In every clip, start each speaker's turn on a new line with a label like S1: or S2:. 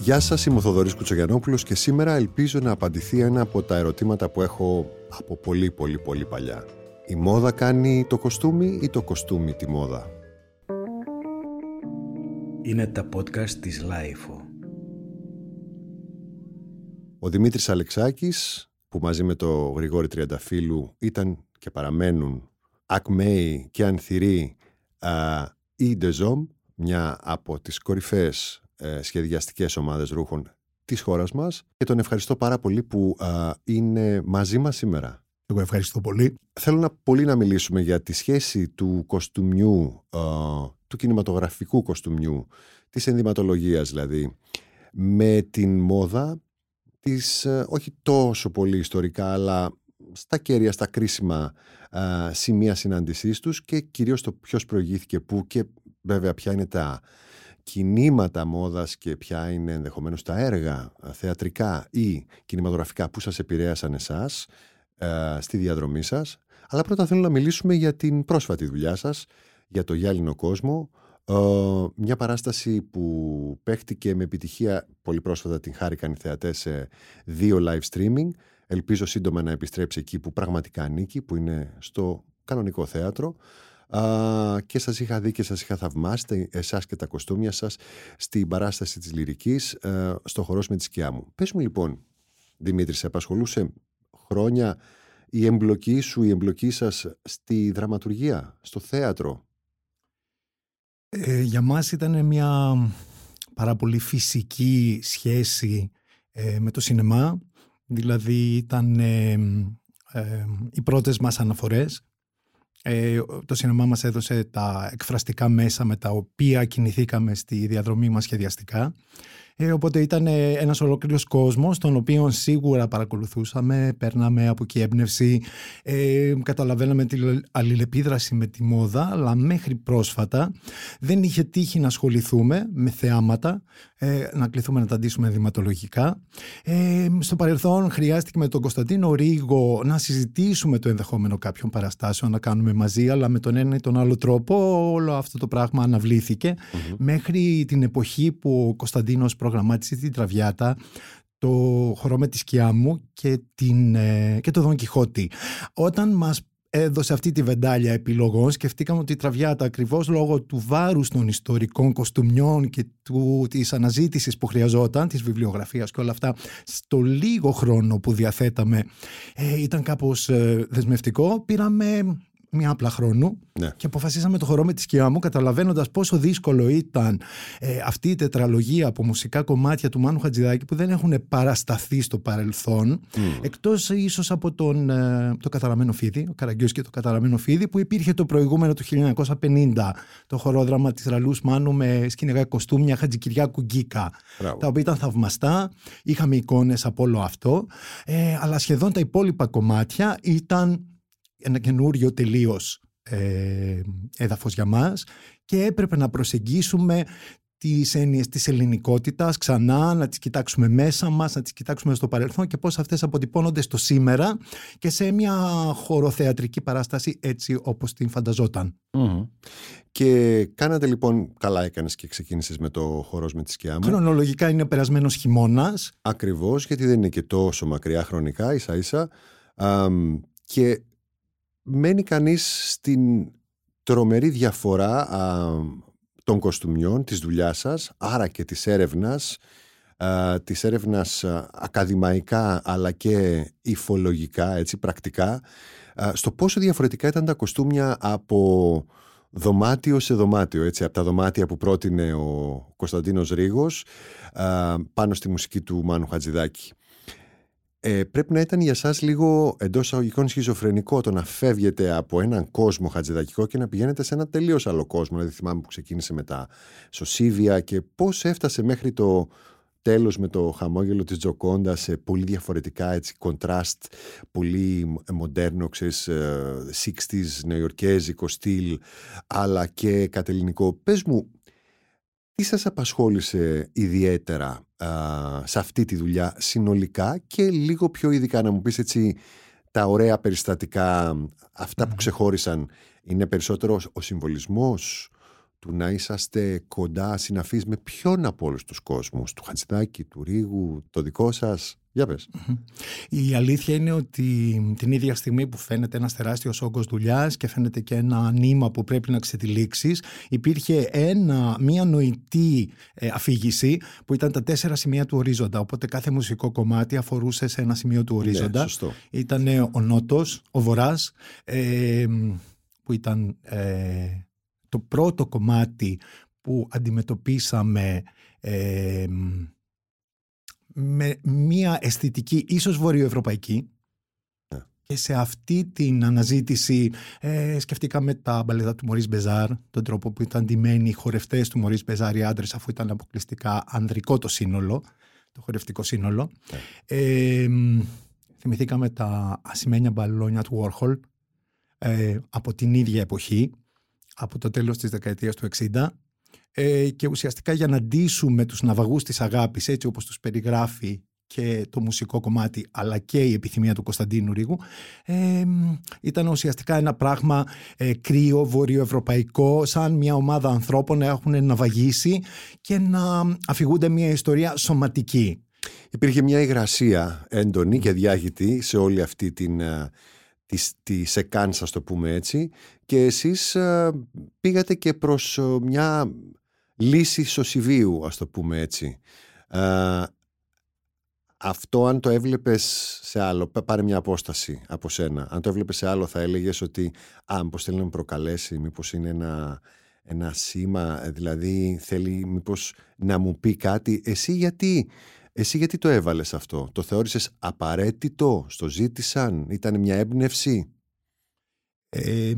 S1: Γεια σας, είμαι ο Θοδωρής Κουτσογιανόπουλος και σήμερα ελπίζω να απαντηθεί ένα από τα ερωτήματα που έχω από πολύ πολύ πολύ παλιά. Η μόδα κάνει το κοστούμι ή το κοστούμι τη μόδα;
S2: Είναι τα podcast της LiFO.
S1: Ο Δημήτρης Αλεξάκης που μαζί με το Γρηγόρη Τριανταφύλλου ήταν και παραμένουν ακμαίοι και ανθηροί ή Ντεζόμ, μια από τις κορυφαίες ε, σχεδιαστικές ομάδες ρούχων της χώρας μας και τον ευχαριστώ πάρα πολύ που είναι μαζί μας σήμερα.
S3: Εγώ ευχαριστώ πολύ.
S1: Θέλω να πολύ να μιλήσουμε για τη σχέση του κοστούμιου, του κινηματογραφικού κοστούμιου, της ενδυματολογίας δηλαδή, με την μόδα της, ε, όχι τόσο πολύ ιστορικά, αλλά στα κέρια, στα κρίσιμα σημεία συνάντησής τους και κυρίως το ποιος προηγήθηκε πού και βέβαια ποια είναι τα κινήματα μόδας και ποια είναι ενδεχομένως τα έργα θεατρικά ή κινηματογραφικά που σας επηρέασαν εσάς στη διαδρομή σας. Αλλά πρώτα θέλω να μιλήσουμε για την πρόσφατη δουλειά σας, για το γυάλινο κόσμο, μια παράσταση που παίχτηκε με επιτυχία πολύ πρόσφατα την χάρηκαν οι θεατές σε δύο live streaming. Ελπίζω σύντομα να επιστρέψει εκεί που πραγματικά ανήκει, που είναι στο κανονικό θέατρο. Και σας είχα δει και σας είχα θαυμάσει εσάς και τα κοστούμια σας στην παράσταση της λυρικής ε, στο χορός με τη σκιά μου. Πες μου λοιπόν, Δημήτρη, σε απασχολούσε χρόνια η εμπλοκή σου, η εμπλοκή σας στη δραματουργία, στο θέατρο;
S3: Ε, για μας ήταν μια πάρα πολύ φυσική σχέση ε, με το σινεμά. Δηλαδή ήταν ε, οι πρώτες μας αναφορές. Το σινεμά μας έδωσε τα εκφραστικά μέσα με τα οποία κινηθήκαμε στη διαδρομή μας σχεδιαστικά. Ε, οπότε ήταν ε, ένας ολόκληρος κόσμος, τον οποίο σίγουρα παρακολουθούσαμε, παίρναμε από εκεί έμπνευση, ε, καταλαβαίναμε την αλληλεπίδραση με τη μόδα, αλλά μέχρι πρόσφατα δεν είχε τύχει να ασχοληθούμε με θεάματα, ε, να κληθούμε να τα αντίσουμε ενδυματολογικά. Ε, στο παρελθόν χρειάστηκε με τον Κωνσταντίνο Ρίγο να συζητήσουμε το ενδεχόμενο κάποιων παραστάσεων να κάνουμε μαζί, αλλά με τον ένα ή τον άλλο τρόπο όλο αυτό το πράγμα μέχρι την εποχή που ο Κωνσταντίνος προγραμμάτισε την Τραβιάτα, το χορό με τη σκιά μου και, την, ε, και το Δον Κιχώτη. Όταν μας έδωσε αυτή τη βεντάλια επιλογών σκεφτήκαμε ότι η Τραβιάτα ακριβώς λόγω του βάρους των ιστορικών κοστούμιών και του, της αναζήτησης που χρειαζόταν, της βιβλιογραφίας και όλα αυτά στο λίγο χρόνο που διαθέταμε ε, ήταν κάπως ε, δεσμευτικό πήραμε μία απλά χρόνου ναι. και αποφασίσαμε το χορό με τη σκιά μου καταλαβαίνοντας πόσο δύσκολο ήταν ε, αυτή η τετραλογία από μουσικά κομμάτια του Μάνου Χατζηδάκη που δεν έχουν παρασταθεί στο παρελθόν mm. εκτός ίσως από τον, ε, το καταραμένο φίδι, ο Καραγκιός και το καταραμένο φίδι που υπήρχε το προηγούμενο του 1950 το χορόδραμα της Ραλούς Μάνου με σκηνικά κοστούμια Χατζικυριάκου Γκίκα τα οποία ήταν θαυμαστά, είχαμε εικόνες από όλο αυτό ε, αλλά σχεδόν τα υπόλοιπα κομμάτια ήταν ένα καινούριο τελείως ε, έδαφος για μας και έπρεπε να προσεγγίσουμε τις έννοιες της ελληνικότητας ξανά, να τις κοιτάξουμε μέσα μας, να τις κοιτάξουμε στο παρελθόν και πώς αυτές αποτυπώνονται στο σήμερα και σε μια χωροθεατρική παράσταση έτσι όπως την φανταζόταν.
S1: Και κάνατε λοιπόν, καλά έκανες και ξεκίνησες με το χορός με τη σκιά μου.
S3: Χρονολογικά είναι περασμένος χειμώνας.
S1: Ακριβώς, γιατί δεν είναι και τόσο μακριά χρονικά, ίσα ίσα. και μένει κανείς στην τρομερή διαφορά των κοστούμιών, της δουλειάς σας, άρα και της έρευνας, α, της έρευνας ακαδημαϊκά αλλά και υφολογικά, έτσι, πρακτικά, στο πόσο διαφορετικά ήταν τα κοστούμια από δωμάτιο σε δωμάτιο, έτσι, από τα δωμάτια που πρότεινε ο Κωνσταντίνος Ρίγος πάνω στη μουσική του Μάνου Χατζηδάκη ε, πρέπει να ήταν για σας λίγο εντός αγωγικών σχιζοφρενικό το να φεύγετε από έναν κόσμο χατζηδακικό και να πηγαίνετε σε ένα τελείως άλλο κόσμο. Δηλαδή θυμάμαι που ξεκίνησε με τα σωσίβια και πώς έφτασε μέχρι το τέλος με το χαμόγελο της Τζοκόντα σε πολύ διαφορετικά έτσι κοντράστ, πολύ μοντέρνο, ξέρεις, 60s, ε, νεοϊορκέζικο στυλ, αλλά και κατελληνικό. Πες μου, τι σας απασχόλησε ιδιαίτερα σε αυτή τη δουλειά συνολικά και λίγο πιο ειδικά να μου πεις έτσι τα ωραία περιστατικά, αυτά που ξεχώρισαν είναι περισσότερο ο συμβολισμός, του να είσαστε κοντά συναφείς με ποιον από όλους τους κόσμους, του Χατζηδάκη, του Ρίγου, το δικό σας; Για πες.
S3: Η αλήθεια είναι ότι την ίδια στιγμή που φαίνεται ένας τεράστιος όγκος δουλειάς και φαίνεται και ένα νήμα που πρέπει να ξετυλίξεις, υπήρχε ένα, μια νοητή ε, αφήγηση που ήταν τα τέσσερα σημεία του ορίζοντα. Οπότε κάθε μουσικό κομμάτι αφορούσε σε ένα σημείο του ορίζοντα.
S1: Ναι,
S3: ήταν ο Νότος, ο Βορράς, ε, που ήταν ε, το πρώτο κομμάτι που αντιμετωπίσαμε ε, με μία αισθητική ίσως βορειοευρωπαϊκή
S1: ναι.
S3: και σε αυτή την αναζήτηση ε, σκεφτήκαμε τα μπαλέτα του Μωρίς Μπεζάρ, τον τρόπο που ήταν ντυμένοι οι χορευτές του Μωρίς Μπεζάρ οι άντρες αφού ήταν αποκλειστικά ανδρικό το σύνολο, το χορευτικό σύνολο.
S1: Ναι.
S3: Ε, θυμηθήκαμε τα ασημένια μπαλόνια του Warhol ε, από την ίδια εποχή, από το τέλος της δεκαετίας του 60 ε, και ουσιαστικά για να ντύσουμε τους ναυαγούς της αγάπης έτσι όπως τους περιγράφει και το μουσικό κομμάτι αλλά και η επιθυμία του Κωνσταντίνου Ρίγου ε, ήταν ουσιαστικά ένα πράγμα ε, κρύο, βορειοευρωπαϊκό σαν μια ομάδα ανθρώπων να έχουν ναυαγήσει και να αφηγούνται μια ιστορία σωματική.
S1: Υπήρχε μια υγρασία έντονη και διάγητη σε όλη αυτή την ε, της, της σεκάνσα, το πούμε έτσι, και εσείς ε, πήγατε και προς ε, μια λύση σωσιβίου, ας το πούμε έτσι. Ε, αυτό αν το έβλεπες σε άλλο, πάρε μια απόσταση από σένα, αν το έβλεπες σε άλλο θα έλεγες ότι α, μήπως θέλει να με προκαλέσει, μήπως είναι ένα, ένα σήμα, δηλαδή θέλει μήπως να μου πει κάτι. Εσύ γιατί εσύ γιατί το έβαλες αυτό, το θεώρησες απαραίτητο, στο ζήτησαν, ήταν μια έμπνευση;
S3: Ε,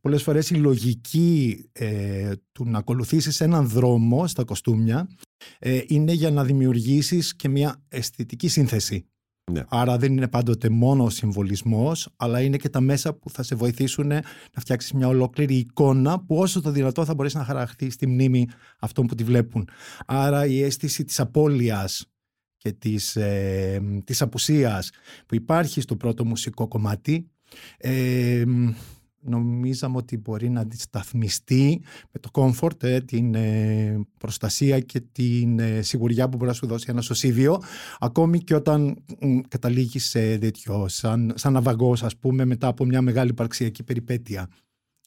S3: πολλές φορές η λογική ε, του να ακολουθήσεις έναν δρόμο στα κοστούμια ε, είναι για να δημιουργήσεις και μια αισθητική σύνθεση.
S1: Ναι.
S3: Άρα δεν είναι πάντοτε μόνο ο συμβολισμός, αλλά είναι και τα μέσα που θα σε βοηθήσουν να φτιάξεις μια ολόκληρη εικόνα που όσο το δυνατό θα μπορέσει να χαραχθεί στη μνήμη αυτών που τη βλέπουν. Άρα η αίσθηση της απώλειας και της, ε, της απουσίας που υπάρχει στο πρώτο μουσικό κομμάτι ε, νομίζαμε ότι μπορεί να αντισταθμιστεί με το comfort, ε, την ε, προστασία και την ε, σιγουριά που μπορεί να σου δώσει ένα σωσίβιο ακόμη και όταν καταλήγει σε τέτοιο, σαν, σαν ναυαγός ας πούμε μετά από μια μεγάλη υπαρξιακή περιπέτεια.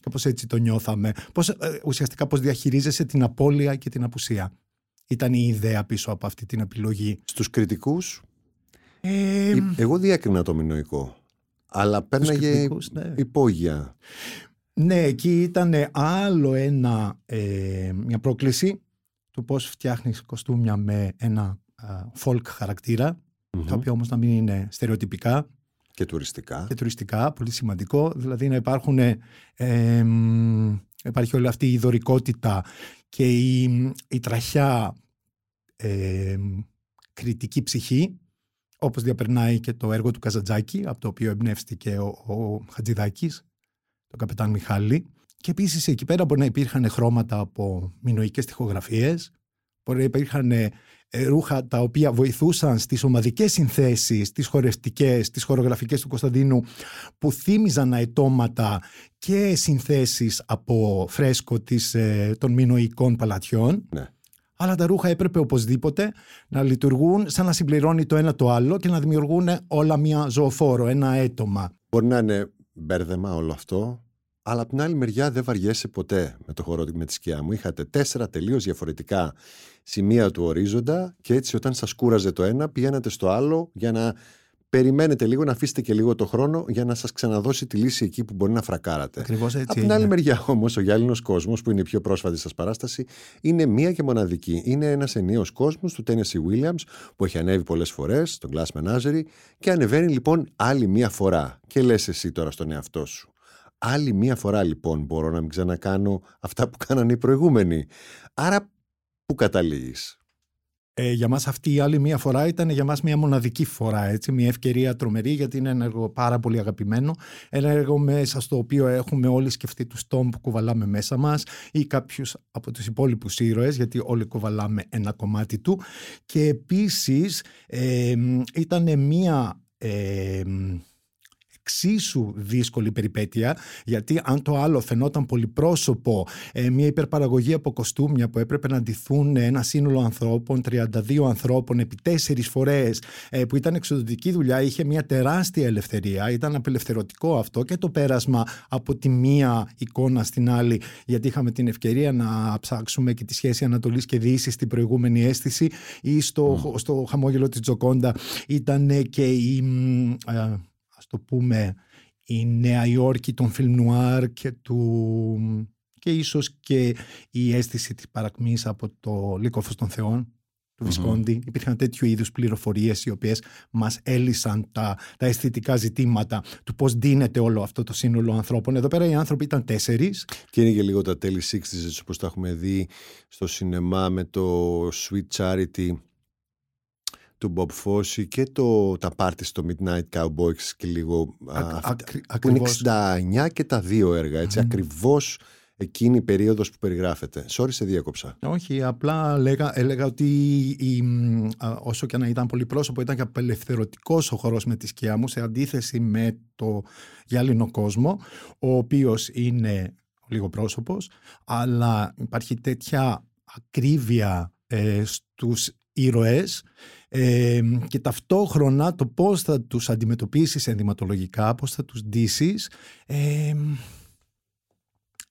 S3: Κάπως έτσι το νιώθαμε. Πώς, ουσιαστικά πώς διαχειρίζεσαι την απώλεια και την απουσία; Ήταν η ιδέα πίσω από αυτή την επιλογή.
S1: Στους κριτικούς, ε, εγώ διέκρινα το μινοϊκό, αλλά πέρναγε ναι. υπόγεια.
S3: Ναι, εκεί ήταν άλλο ένα, ε, μια πρόκληση του πώς φτιάχνεις κοστούμια με ένα folk χαρακτηρα τα οποία όμως να μην είναι στερεοτυπικά.
S1: Και τουριστικά.
S3: Και τουριστικά, πολύ σημαντικό. Δηλαδή να υπάρχουν, ε, υπάρχει όλη αυτή η δωρικότητα και η, η τραχιά ε, κριτική ψυχή όπως διαπερνάει και το έργο του Καζατζάκη από το οποίο εμπνεύστηκε ο, ο Χατζηδάκης το καπετάν Μιχάλη και επίσης εκεί πέρα μπορεί να υπήρχαν χρώματα από μινοϊκές τοιχογραφίες μπορεί να υπήρχαν ε, ρούχα τα οποία βοηθούσαν στις ομαδικές συνθέσεις, τις χορευτικές, τις χορογραφικές του Κωνσταντίνου που θύμιζαν αετώματα και συνθέσεις από φρέσκο της, ε, των μινοϊκών παλατιών.
S1: Ναι.
S3: Αλλά τα ρούχα έπρεπε οπωσδήποτε να λειτουργούν σαν να συμπληρώνει το ένα το άλλο και να δημιουργούν όλα μια ζωοφόρο, ένα έτομα.
S1: Μπορεί να είναι μπέρδεμα όλο αυτό, αλλά από την άλλη μεριά δεν βαριέσαι ποτέ με το χώρο με τη σκιά μου. Είχατε τέσσερα τελείως διαφορετικά σημεία του ορίζοντα και έτσι όταν σας κούραζε το ένα πηγαίνατε στο άλλο για να περιμένετε λίγο, να αφήσετε και λίγο το χρόνο για να σας ξαναδώσει τη λύση εκεί που μπορεί να φρακάρατε.
S3: Ακριβώς έτσι.
S1: Από την άλλη μεριά όμως, ο γυάλινος κόσμος, που είναι η πιο πρόσφατη σας παράσταση, είναι μία και μοναδική. Είναι ένας ενίος κόσμος του Tennessee Williams, που έχει ανέβει πολλές φορές, στον Glass Menagerie, και ανεβαίνει λοιπόν άλλη μία φορά. Και λες εσύ τώρα στον εαυτό σου. Άλλη μία φορά λοιπόν μπορώ να μην ξανακάνω αυτά που κάνανε οι προηγούμενοι. Άρα, πού καταλήγεις;
S3: Ε, για μας αυτή η άλλη μία φορά ήταν για μας μια μοναδική φορά, έτσι, μια ευκαιρία τρομερή γιατί είναι ένα έργο πάρα πολύ αγαπημένο, ένα έργο μέσα στο οποίο έχουμε όλοι σκεφτεί τους τόμ που κουβαλάμε μέσα μας ή κάποιους από τους υπόλοιπους ήρωες γιατί όλοι κουβαλάμε ένα κομμάτι του. Και επίσης ε, ήταν μια ε, εξίσου δύσκολη περιπέτεια, γιατί αν το άλλο φαινόταν πολυπρόσωπο, ε, μια υπερπαραγωγή από κοστούμια που έπρεπε να αντιθούν ένα σύνολο ανθρώπων, 32 ανθρώπων επί τέσσερις φορές, ε, που ήταν εξοδοτική δουλειά, είχε μια τεράστια ελευθερία, ήταν απελευθερωτικό αυτό και το πέρασμα από τη μία εικόνα στην άλλη, γιατί είχαμε την ευκαιρία να ψάξουμε και τη σχέση Ανατολής και Δύσης στην προηγούμενη αίσθηση ή στο, στο χαμόγελο της Τζοκόντα ήταν και η. Ε, ας το πούμε η Νέα Υόρκη των φιλμ νουάρ και του και ίσως και η αίσθηση της παρακμής από το Λύκοφος των Θεών του Βισκόντι. Mm-hmm. Υπήρχαν τέτοιου είδους πληροφορίες οι οποίες μας έλυσαν τα, τα αισθητικά ζητήματα του πώς δίνεται όλο αυτό το σύνολο ανθρώπων. Εδώ πέρα οι άνθρωποι ήταν τέσσερις.
S1: Και είναι και λίγο τα τέλη 60's όπως τα έχουμε δει στο σινεμά με το Sweet Charity του Bob Fosse και το, τα πάρτι στο Midnight Cowboys και λίγο
S3: Α,
S1: αυτά,
S3: ακρι-
S1: που είναι
S3: ακριβώς.
S1: 69 και τα δύο έργα έτσι, ακριβώς εκείνη η περίοδος που περιγράφεται. Sorry σε διέκοψα.
S3: Όχι, απλά λέγα, έλεγα ότι η, μ, α, όσο και να ήταν πολύ πρόσωπο ήταν και απελευθερωτικός ο χορός με τη σκιά μου σε αντίθεση με το γυάλινο κόσμο ο οποίος είναι λίγο πρόσωπος αλλά υπάρχει τέτοια ακρίβεια ε, στους ήρωες ε, και ταυτόχρονα το πώς θα τους αντιμετωπίσεις ενδυματολογικά, πώς θα τους ντύσεις ε,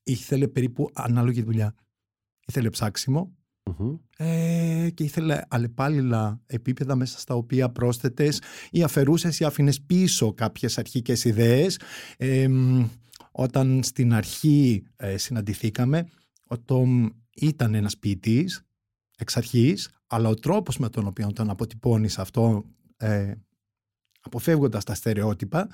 S3: ήθελε περίπου ανάλογη δουλειά. Ήθελε ψάξιμο
S1: Μμμ.
S3: ε, και ήθελε αλλεπάλληλα επίπεδα μέσα στα οποία πρόσθετες ή αφαιρούσες ή άφηνες πίσω κάποιες αρχικές ιδέες. Ε, μ, όταν στην αρχή ε, συναντηθήκαμε, ο Τόμ ήταν ένας ποιητής εξ αρχής, αλλά ο τρόπος με τον οποίο τον αποτυπώνεις αυτό, ε, αποφεύγοντας τα στερεότυπα,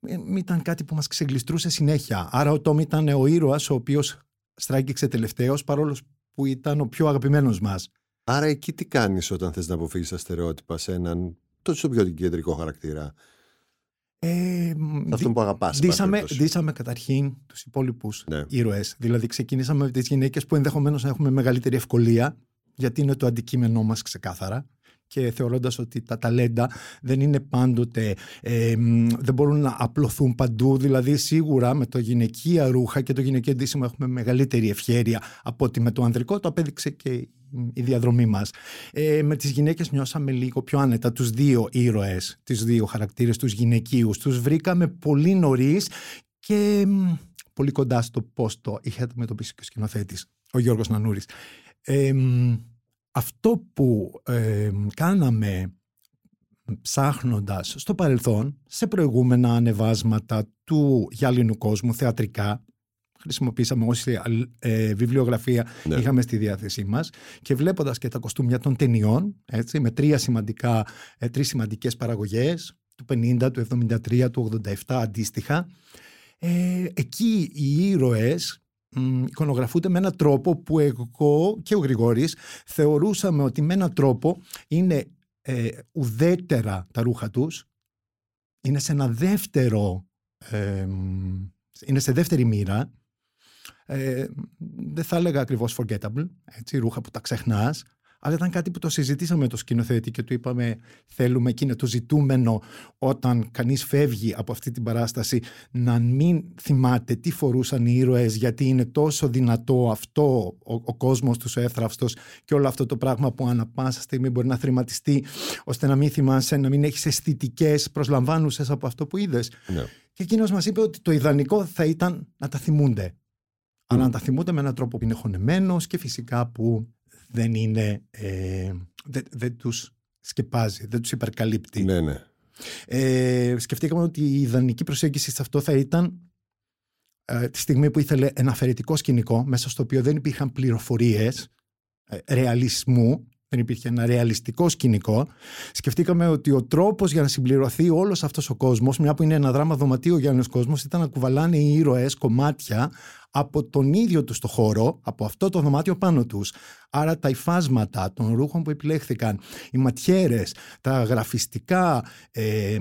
S3: ε, ήταν κάτι που μας ξεγλιστρούσε συνέχεια. Άρα ο Τόμ ήταν ο ήρωας ο οποίος στράγγιξε τελευταίος, παρόλο που ήταν ο πιο αγαπημένος μας.
S1: Άρα εκεί τι κάνεις όταν θες να αποφύγεις τα στερεότυπα σε έναν τόσο πιο κεντρικό χαρακτήρα;
S3: Ε, μ,
S1: αυτόν που αγαπάς εν πάση
S3: Ντύσαμε,
S1: περιπτώσει.
S3: ντύσαμε καταρχήν τους υπόλοιπους
S1: Ναι.
S3: ήρωες. Δηλαδή ξεκινήσαμε με τις γυναίκες που ενδεχομένως να έχουμε μεγαλύτερη ευκολία γιατί είναι το αντικείμενό μας ξεκάθαρα και θεωρώντας ότι τα ταλέντα δεν είναι πάντοτε, ε, μ, δεν μπορούν να απλωθούν παντού. Δηλαδή σίγουρα με το γυναικεία ρούχα και το γυναικείο ντύσιμο έχουμε μεγαλύτερη ευχέρεια από ότι με το ανδρικό. Το απέδειξε και η διαδρομή μας. Ε, με τις γυναίκες νιώσαμε λίγο πιο άνετα τους δύο ήρωες, τις δύο χαρακτήρες, τους γυναικείους. Τους βρήκαμε πολύ νωρίς και μ, πολύ κοντά στο πώς το είχε αντιμετωπίσει και ο σκηνοθέτης, ο Γιώργος Νανούρης. Ε, μ, αυτό που ε, κάναμε ψάχνοντας στο παρελθόν σε προηγούμενα ανεβάσματα του γυάλινου κόσμου θεατρικά χρησιμοποίησαμε όση ε, βιβλιογραφία
S1: Ναι.
S3: είχαμε στη διάθεσή μας και βλέποντας και τα κοστούμια των ταινιών έτσι, με τρία σημαντικά, ε, τρεις σημαντικές παραγωγές του 50, του 73, του 87 αντίστοιχα ε, εκεί οι ήρωες μ, εικονογραφούνται με έναν τρόπο που εγώ και ο Γρηγόρης θεωρούσαμε ότι με έναν τρόπο είναι ε, ουδέτερα τα ρούχα τους. Είναι σε ένα δεύτερο ε, μ, είναι σε δεύτερη μοίρα. Ε, δεν θα έλεγα ακριβώς forgettable έτσι, ρούχα που τα ξεχνάς αλλά ήταν κάτι που το συζητήσαμε με το σκηνοθέτη και του είπαμε θέλουμε και είναι το ζητούμενο όταν κανείς φεύγει από αυτή την παράσταση να μην θυμάται τι φορούσαν οι ήρωες γιατί είναι τόσο δυνατό αυτό ο, ο κόσμος τους ο εύθραυστος και όλο αυτό το πράγμα που ανά πάσα στιγμή μπορεί να θρηματιστεί ώστε να μην θυμάσαι, να μην έχεις αισθητικές προσλαμβάνουσες από αυτό που είδες.
S1: Ναι.
S3: Και εκείνος μας είπε ότι το ιδανικό θα ήταν να τα θυμούνται. Αλλά να τα θυμούνται με έναν τρόπο που είναι χωνεμένος και φυσικά που δεν είναι, ε, δεν, δεν τους σκεπάζει, δεν τους υπερκαλύπτει.
S1: ναι, ναι.
S3: Ε, σκεφτήκαμε ότι η ιδανική προσέγγιση σε αυτό θα ήταν ε, τη στιγμή που ήθελε ένα αφαιρετικό σκηνικό μέσα στο οποίο δεν υπήρχαν πληροφορίες ε, ρεαλισμού, δεν υπήρχε ένα ρεαλιστικό σκηνικό. Σκεφτήκαμε ότι ο τρόπος για να συμπληρωθεί όλος αυτός ο κόσμος, μια που είναι ένα δράμα δωματίου για ένας κόσμος, ήταν να κουβαλάνε οι ήρωες κομμάτια από τον ίδιο τους το χώρο, από αυτό το δωμάτιο πάνω τους. Άρα τα υφάσματα των ρούχων που επιλέχθηκαν, οι ματιέρες, τα γραφιστικά ε,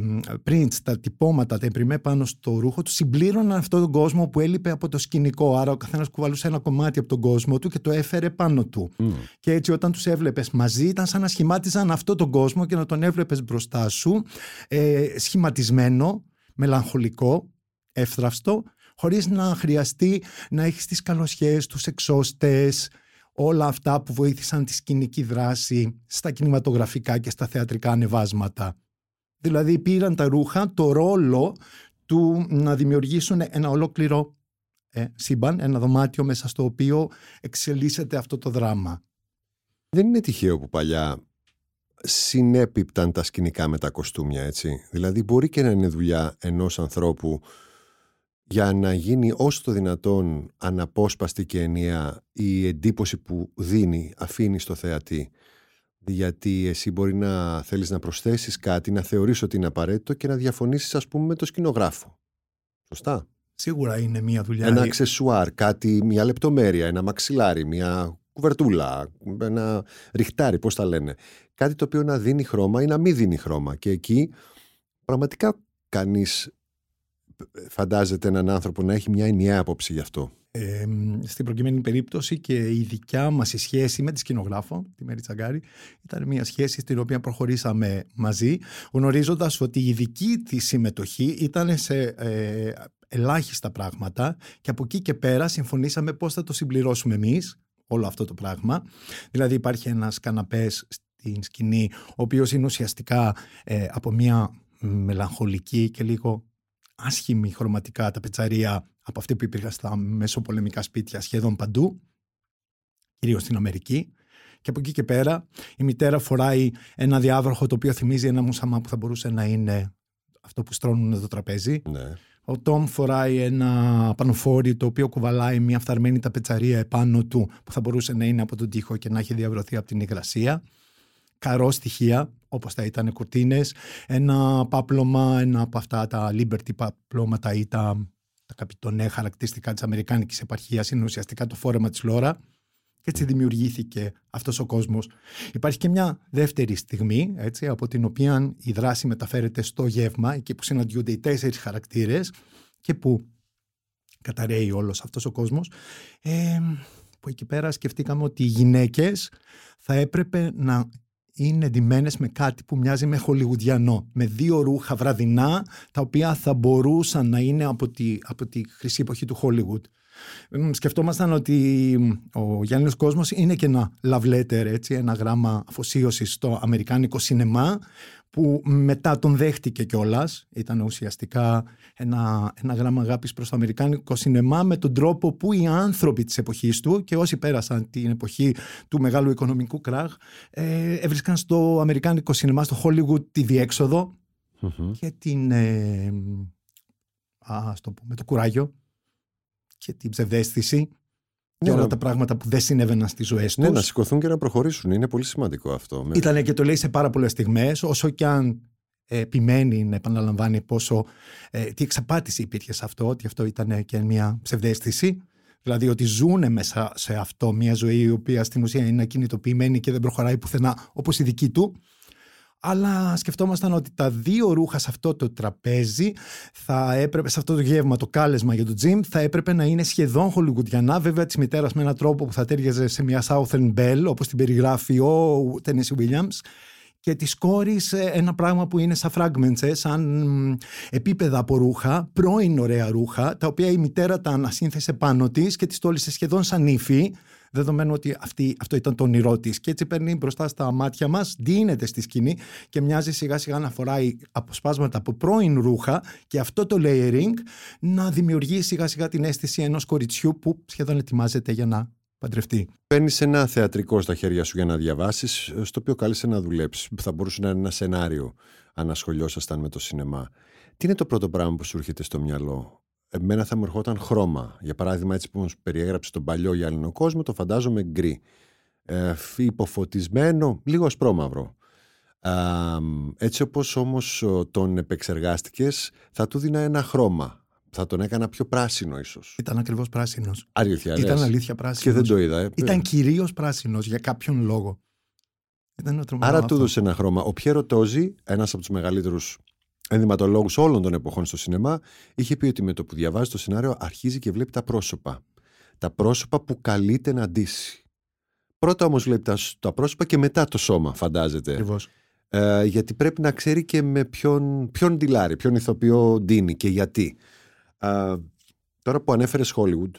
S3: prints, τα τυπώματα, τα εμπριμέ πάνω στο ρούχο τους συμπλήρωναν αυτόν τον κόσμο που έλειπε από το σκηνικό. Άρα ο καθένας κουβαλούσε ένα κομμάτι από τον κόσμο του και το έφερε πάνω του.
S1: Μμ.
S3: Και έτσι όταν τους έβλεπες μαζί ήταν σαν να σχημάτιζαν αυτό τον κόσμο και να τον έβλεπες μπροστά σου ε, σχηματισμένο μελαγχολικό, εύθραυστο, χωρίς να χρειαστεί να έχεις τις καλοσχέσεις, τους εξώστες, όλα αυτά που βοήθησαν τη σκηνική δράση στα κινηματογραφικά και στα θεατρικά ανεβάσματα. Δηλαδή πήραν τα ρούχα το ρόλο του να δημιουργήσουν ένα ολόκληρο ε, σύμπαν, ένα δωμάτιο μέσα στο οποίο εξελίσσεται αυτό το δράμα.
S1: Δεν είναι τυχαίο που παλιά συνέπιπταν τα σκηνικά με τα κοστούμια, έτσι. Δηλαδή μπορεί και να είναι δουλειά ενός ανθρώπου για να γίνει όσο το δυνατόν αναπόσπαστη και ενιαία η εντύπωση που δίνει, αφήνει στο θεατή. Γιατί εσύ μπορεί να θέλεις να προσθέσεις κάτι, να θεωρείς ότι είναι απαραίτητο και να διαφωνήσεις ας πούμε με το σκηνογράφο. Σωστά;
S3: Σίγουρα είναι μια δουλειά.
S1: Ένα αξεσουάρ, κάτι, μια λεπτομέρεια, ένα μαξιλάρι, μια κουβερτούλα, ένα ριχτάρι, πώς τα λένε. Κάτι το οποίο να δίνει χρώμα ή να μην δίνει χρώμα. Και εκεί πραγματικά κανείς φαντάζεται έναν άνθρωπο να έχει μια ενιαία άποψη γι' αυτό.
S3: Ε, στην προκειμένη περίπτωση και η δικιά μας η σχέση με τη σκηνογράφο, τη Μέρη Τσαγκάρη, ήταν μια σχέση στην οποία προχωρήσαμε μαζί, γνωρίζοντας ότι η δική της συμμετοχή ήταν σε ε, ελάχιστα πράγματα και από εκεί και πέρα συμφωνήσαμε πώς θα το συμπληρώσουμε εμείς όλο αυτό το πράγμα. Δηλαδή υπάρχει ένας καναπές στην σκηνή, ο οποίος είναι ουσιαστικά ε, από μια μελαγχολική και λίγο άσχημη χρωματικά τα πετσαρία από αυτή που υπήρχαν στα μεσοπολεμικά σπίτια σχεδόν παντού, κυρίως στην Αμερική. Και από εκεί και πέρα η μητέρα φοράει ένα διάβροχο το οποίο θυμίζει ένα μουσαμά που θα μπορούσε να είναι αυτό που στρώνουν το τραπέζι.
S1: Ναι.
S3: Ο Τόμ φοράει ένα πανοφόρι το οποίο κουβαλάει μια φθαρμένη ταπετσαρία επάνω του που θα μπορούσε να είναι από τον τοίχο και να έχει διαβρωθεί από την υγρασία. Καρό στοιχεία όπως θα ήταν κουρτίνες, ένα πάπλωμα, ένα από αυτά τα Liberty παπλώματα ή τα, τα καπιτονέ χαρακτηριστικά της Αμερικάνικης επαρχίας είναι ουσιαστικά το φόρεμα της Λόρα και έτσι δημιουργήθηκε αυτός ο κόσμος. Υπάρχει και μια δεύτερη στιγμή, έτσι, από την οποία η δράση μεταφέρεται στο γεύμα, εκεί που συναντιούνται οι τέσσερις χαρακτήρες και που καταραίει όλος αυτός ο κόσμος, ε, που εκεί πέρα σκεφτήκαμε ότι οι γυναίκες θα έπρεπε να είναι εντυμένες με κάτι που μοιάζει με χολιγουδιανό, με δύο ρούχα βραδινά, τα οποία θα μπορούσαν να είναι από τη, από τη χρυσή εποχή του Hollywood. Σκεφτόμασταν ότι ο Γιάννης Κόσμος είναι και ένα love letter, έτσι, ένα γράμμα αφοσίωσης στο αμερικάνικο σινεμά που μετά τον δέχτηκε κιόλας. Ήταν ουσιαστικά ένα, ένα γράμμα αγάπης προς το αμερικάνικο σινεμά με τον τρόπο που οι άνθρωποι της εποχής του και όσοι πέρασαν την εποχή του μεγάλου οικονομικού κράχ ε, έβρισκαν στο αμερικάνικο σινεμά, στο Hollywood τη διεξοδο και την... Ε, ας το πούμε, το κουράγιο και την ψευδέστηση και όλα τα πράγματα που δεν συνέβαιναν στις ζωές τους.
S1: Ναι, να σηκωθούν και να προχωρήσουν. Είναι πολύ σημαντικό αυτό.
S3: Ήταν και το λέει σε πάρα πολλές στιγμές, όσο και αν ε, επιμένει να επαναλαμβάνει πόσο. Ε, τι εξαπάτηση υπήρχε σε αυτό, ότι αυτό ήταν και μια ψευδέστηση. Δηλαδή ότι ζουν μέσα σε αυτό μια ζωή η οποία στην ουσία είναι ακινητοποιημένη και δεν προχωράει πουθενά όπως η δική του αλλά σκεφτόμασταν ότι τα δύο ρούχα σε αυτό το τραπέζι, θα έπρεπε, σε αυτό το γεύμα, το κάλεσμα για το gym, θα έπρεπε να είναι σχεδόν χολιγουντιανά, βέβαια της μητέρας με έναν τρόπο που θα τέριαζε σε μια Southern Belle, όπως την περιγράφει ο Tennessee Williams, και της κόρης ένα πράγμα που είναι σαν fragments, ε, σαν επίπεδα από ρούχα, πρώην ωραία ρούχα, τα οποία η μητέρα τα ανασύνθεσε πάνω της και της τόλισε σχεδόν σαν ύφη, δεδομένου ότι αυτή, αυτό ήταν το όνειρό της. Και έτσι παίρνει μπροστά στα μάτια μας, δίνεται στη σκηνή και μοιάζει σιγά σιγά να φοράει αποσπάσματα από πρώην ρούχα και αυτό το layering να δημιουργεί σιγά σιγά την αίσθηση ενός κοριτσιού που σχεδόν ετοιμάζεται για να παντρευτεί.
S1: Παίρνεις ένα θεατρικό στα χέρια σου για να διαβάσεις, στο οποίο κάλεσε να δουλέψεις. Θα μπορούσε να είναι ένα σενάριο αν ασχολιόσασταν με το σινεμά. Τι είναι το πρώτο πράγμα που σου έρχεται στο μυαλό; Εμένα θα μου ερχόταν χρώμα. Για παράδειγμα, έτσι που μου περιέγραψε τον παλιό γυάλινο κόσμο, το φαντάζομαι γκρι. Ε, υποφωτισμένο, λίγο ασπρόμαυρο. Ε, έτσι όπως όμως τον επεξεργάστηκες, θα του δίνα ένα χρώμα. Θα τον έκανα πιο πράσινο ίσως.
S3: Ήταν ακριβώς πράσινος.
S1: Αλήθεια,
S3: Ήταν αλήθεια πράσινος.
S1: Και δεν το είδα. Ε.
S3: Ήταν κυρίως πράσινος για κάποιον λόγο. Ήταν
S1: Άρα του έδωσε ένα χρώμα. Ο Πιέρο Τόζι, ένας από τους μεγαλύτερους ενδυματολόγους όλων των εποχών στο σινεμά, είχε πει ότι με το που διαβάζει το σενάριο αρχίζει και βλέπει τα πρόσωπα. Τα πρόσωπα που καλείται να ντύσει. Πρώτα όμως βλέπει τα, πρόσωπα και μετά το σώμα, φαντάζεται.
S3: Ακριβώς.
S1: Ε, γιατί πρέπει να ξέρει και με ποιον, ποιον ντυλάρει, ποιον ηθοποιό ντύνει και γιατί. Ε, τώρα που ανέφερες Hollywood,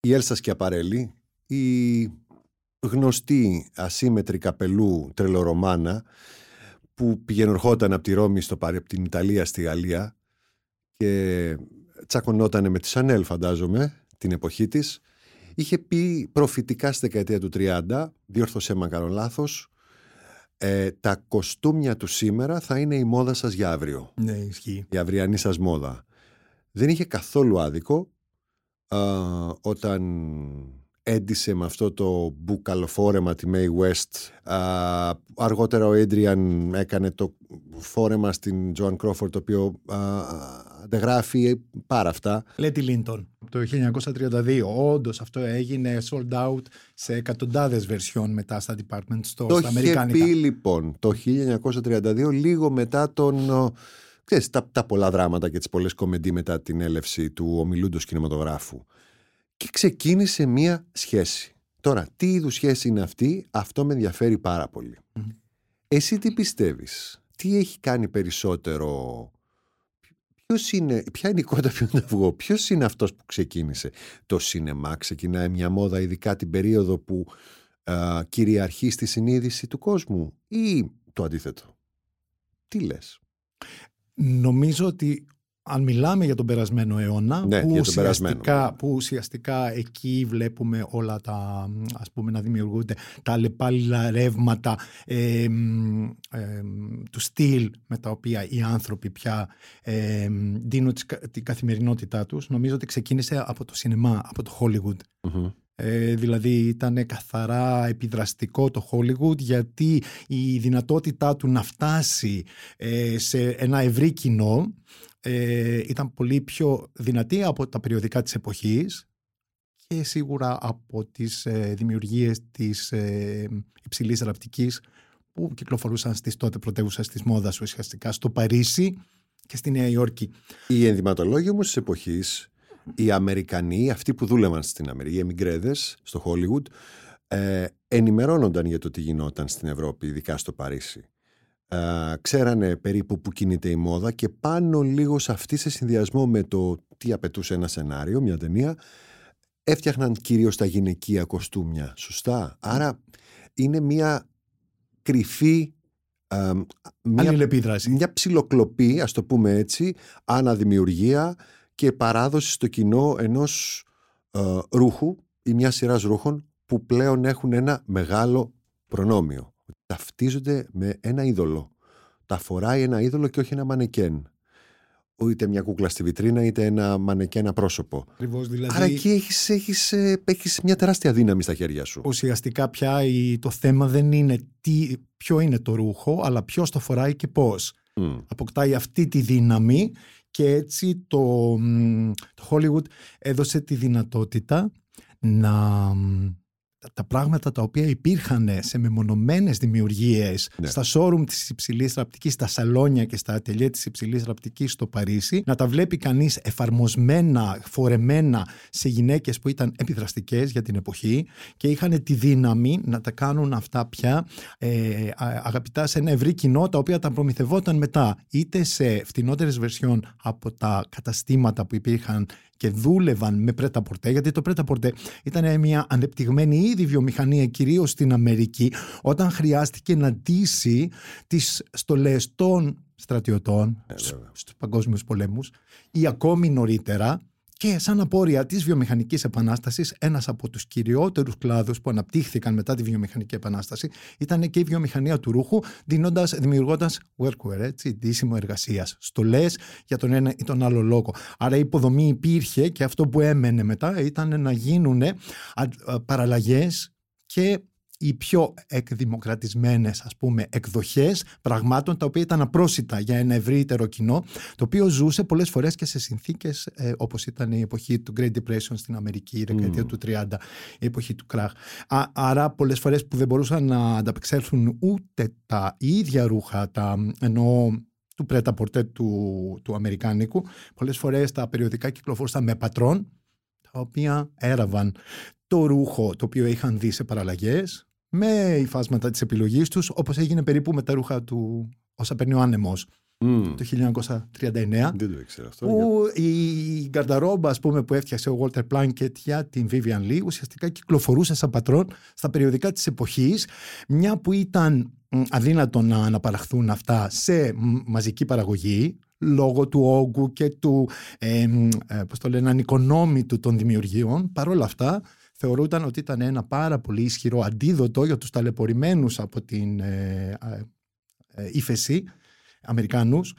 S1: η Έλσα Σκιαπαρέλη, η γνωστή ασύμετρη καπελού τρελορομάνα που πηγαινορχόταν από τη Ρώμη στο πάρει από την Ιταλία στη Γαλλία και τσακωνόταν με τη Σανέλ φαντάζομαι την εποχή της είχε πει προφητικά στη δεκαετία του 30 διόρθωσέ με κάνω λάθος ε, τα κοστούμια του σήμερα θα είναι η μόδα σας για αύριο.
S3: Ναι, ισχύει.
S1: Η αυριανή σας μόδα. Δεν είχε καθόλου άδικο όταν έντισε με αυτό το μπουκαλοφόρεμα τη May West. Α, αργότερα ο Adrian έκανε το φόρεμα στην Joan Crawford το οποίο αντεγράφει πάρα αυτά.
S3: Λέτι Λίντον το 1932. Όντως αυτό έγινε sold out σε εκατοντάδες βερσιόν μετά στα department stores,
S1: το
S3: στα αμερικάνικα.
S1: Το είχε πει λοιπόν το 1932 λίγο μετά τον... Ξέρεις, τα, τα πολλά δράματα και τις πολλές κομμεντί μετά την έλευση του ομιλούντος κινηματογράφου και ξεκίνησε μία σχέση. Τώρα, τι είδους σχέση είναι αυτή, αυτό με ενδιαφέρει πάρα Εσύ τι πιστεύεις, τι έχει κάνει περισσότερο, ποιος είναι, ποια είναι η κότα, ποιο είναι αυγό, ποιος είναι αυτός που ξεκίνησε. Το σινεμά; Ξεκινάει μια μόδα ειδικά την περίοδο που α, κυριαρχεί στη συνείδηση του κόσμου ή το αντίθετο; Τι λες;
S3: Νομίζω ότι αν μιλάμε για τον περασμένο αιώνα,
S1: ναι,
S3: που,
S1: για
S3: ουσιαστικά, που ουσιαστικά εκεί βλέπουμε όλα τα, ας πούμε, να δημιουργούνται τα αλλεπάλληλα ρεύματα ε, ε, του στυλ με τα οποία οι άνθρωποι πια ε, δίνουν την καθημερινότητά τους. Νομίζω ότι ξεκίνησε από το σινεμά, από το Hollywood. Ε, δηλαδή ήταν καθαρά επιδραστικό το Hollywood γιατί η δυνατότητά του να φτάσει ε, σε ένα ευρύ κοινό ε, ήταν πολύ πιο δυνατή από τα περιοδικά της εποχής και σίγουρα από τις ε, δημιουργίες της ε, υψηλής ραπτικής που κυκλοφορούσαν στις τότε πρωτεύουσες της μόδας ουσιαστικά στο Παρίσι και στη Νέα Υόρκη.
S1: Οι ενδυματολόγοι όμως της εποχής, οι Αμερικανοί, αυτοί που δούλευαν στην Αμερική, οι εμιγκρέδες στο Hollywood, ε, ενημερώνονταν για το τι γινόταν στην Ευρώπη, ειδικά στο Παρίσι ξέρανε περίπου που κινείται η μόδα και πάνω λίγο σε αυτή σε συνδυασμό με το τι απαιτούσε ένα σενάριο, μια ταινία, έφτιαχναν κυρίως τα γυναικεία κοστούμια. Σωστά. Άρα είναι μια κρυφή
S3: μια,
S1: μια ψιλοκλοπή, ας το πούμε έτσι, αναδημιουργία και παράδοση στο κοινό ενός ρούχου ή μια σειράς ρούχων που πλέον έχουν ένα μεγάλο προνόμιο ταυτίζονται με ένα είδωλο. Τα φοράει ένα είδωλο και όχι ένα μανεκέν. Είτε μια κούκλα στη βιτρίνα, είτε ένα μανεκένα πρόσωπο.
S3: Ακριβώς, δηλαδή...
S1: Άρα εκεί έχεις, έχεις, ε, έχεις μια τεράστια δύναμη στα χέρια σου.
S3: Ουσιαστικά πια το θέμα δεν είναι τι, ποιο είναι το ρούχο, αλλά ποιος το φοράει και πώς. Αποκτάει αυτή τη δύναμη και έτσι το, το Hollywood έδωσε τη δυνατότητα να τα πράγματα τα οποία υπήρχαν σε μεμονωμένες δημιουργίες ναι. στα showroom της υψηλής ραπτικής, στα σαλόνια και στα ατελιέ της υψηλής ραπτικής στο Παρίσι, να τα βλέπει κανείς εφαρμοσμένα, φορεμένα σε γυναίκες που ήταν επιδραστικές για την εποχή και είχαν τη δύναμη να τα κάνουν αυτά πια ε, αγαπητά σε ένα ευρύ κοινό τα οποία τα προμηθευόταν μετά είτε σε φτηνότερες βερσιόν από τα καταστήματα που υπήρχαν και δούλευαν με πρέτα πορτέ, γιατί το πρέτα πορτέ ήταν μια ανεπτυγμένη ήδη βιομηχανία, κυρίως στην Αμερική, όταν χρειάστηκε να ντύσει τις στολές των στρατιωτών ε, στους παγκόσμιους πολέμους ή ακόμη νωρίτερα και σαν απόρρια της βιομηχανικής επανάστασης, ένας από τους κυριότερους κλάδους που αναπτύχθηκαν μετά τη βιομηχανική επανάσταση ήταν και η βιομηχανία του ρούχου, δίνοντας, δημιουργώντας workwear, έτσι, ντύσιμο εργασίας, στολές για τον ένα ή τον άλλο λόγο. Άρα η υποδομή υπήρχε και αυτό που έμενε μετά ήταν να γίνουν παραλλαγές και οι πιο εκδημοκρατισμένες ας πούμε εκδοχές πραγμάτων τα οποία ήταν απρόσιτα για ένα ευρύτερο κοινό το οποίο ζούσε πολλές φορές και σε συνθήκες ε, όπως ήταν η εποχή του Great Depression στην Αμερική η δεκαετία του 30 η εποχή του κράχ. Άρα πολλές φορές που δεν μπορούσαν να ανταπεξέλθουν ούτε τα ίδια ρούχα τα εννοώ του πρέτα πορτέ του, του Αμερικάνικου πολλές φορές τα περιοδικά κυκλοφορούσαν με πατρόν τα οποία έραβαν το ρούχο το οποίο είχαν δει σε παραλλαγές με υφάσματα της επιλογής τους, όπως έγινε περίπου με τα ρούχα του όσα παίρνει ο άνεμος
S1: Μμ.
S3: το 1939.
S1: Δεν το ήξερα αυτό.
S3: Που η γκαρνταρόμπα ας πούμε, που έφτιαξε ο Walter Plunkett για την Vivian Lee ουσιαστικά κυκλοφορούσε σαν πατρόν στα περιοδικά της εποχής μια που ήταν μ, αδύνατο να αναπαραχθούν αυτά σε μ, μαζική παραγωγή λόγω του όγκου και του ε, μ, ε, πώς το λένε, ανοικονόμητου των δημιουργιών. Παρ' όλα αυτά θεωρούταν ότι ήταν ένα πάρα πολύ ισχυρό αντίδοτο για τους ταλαιπωρημένους από την ε, ε, ε, ύφεση Αμερικάνους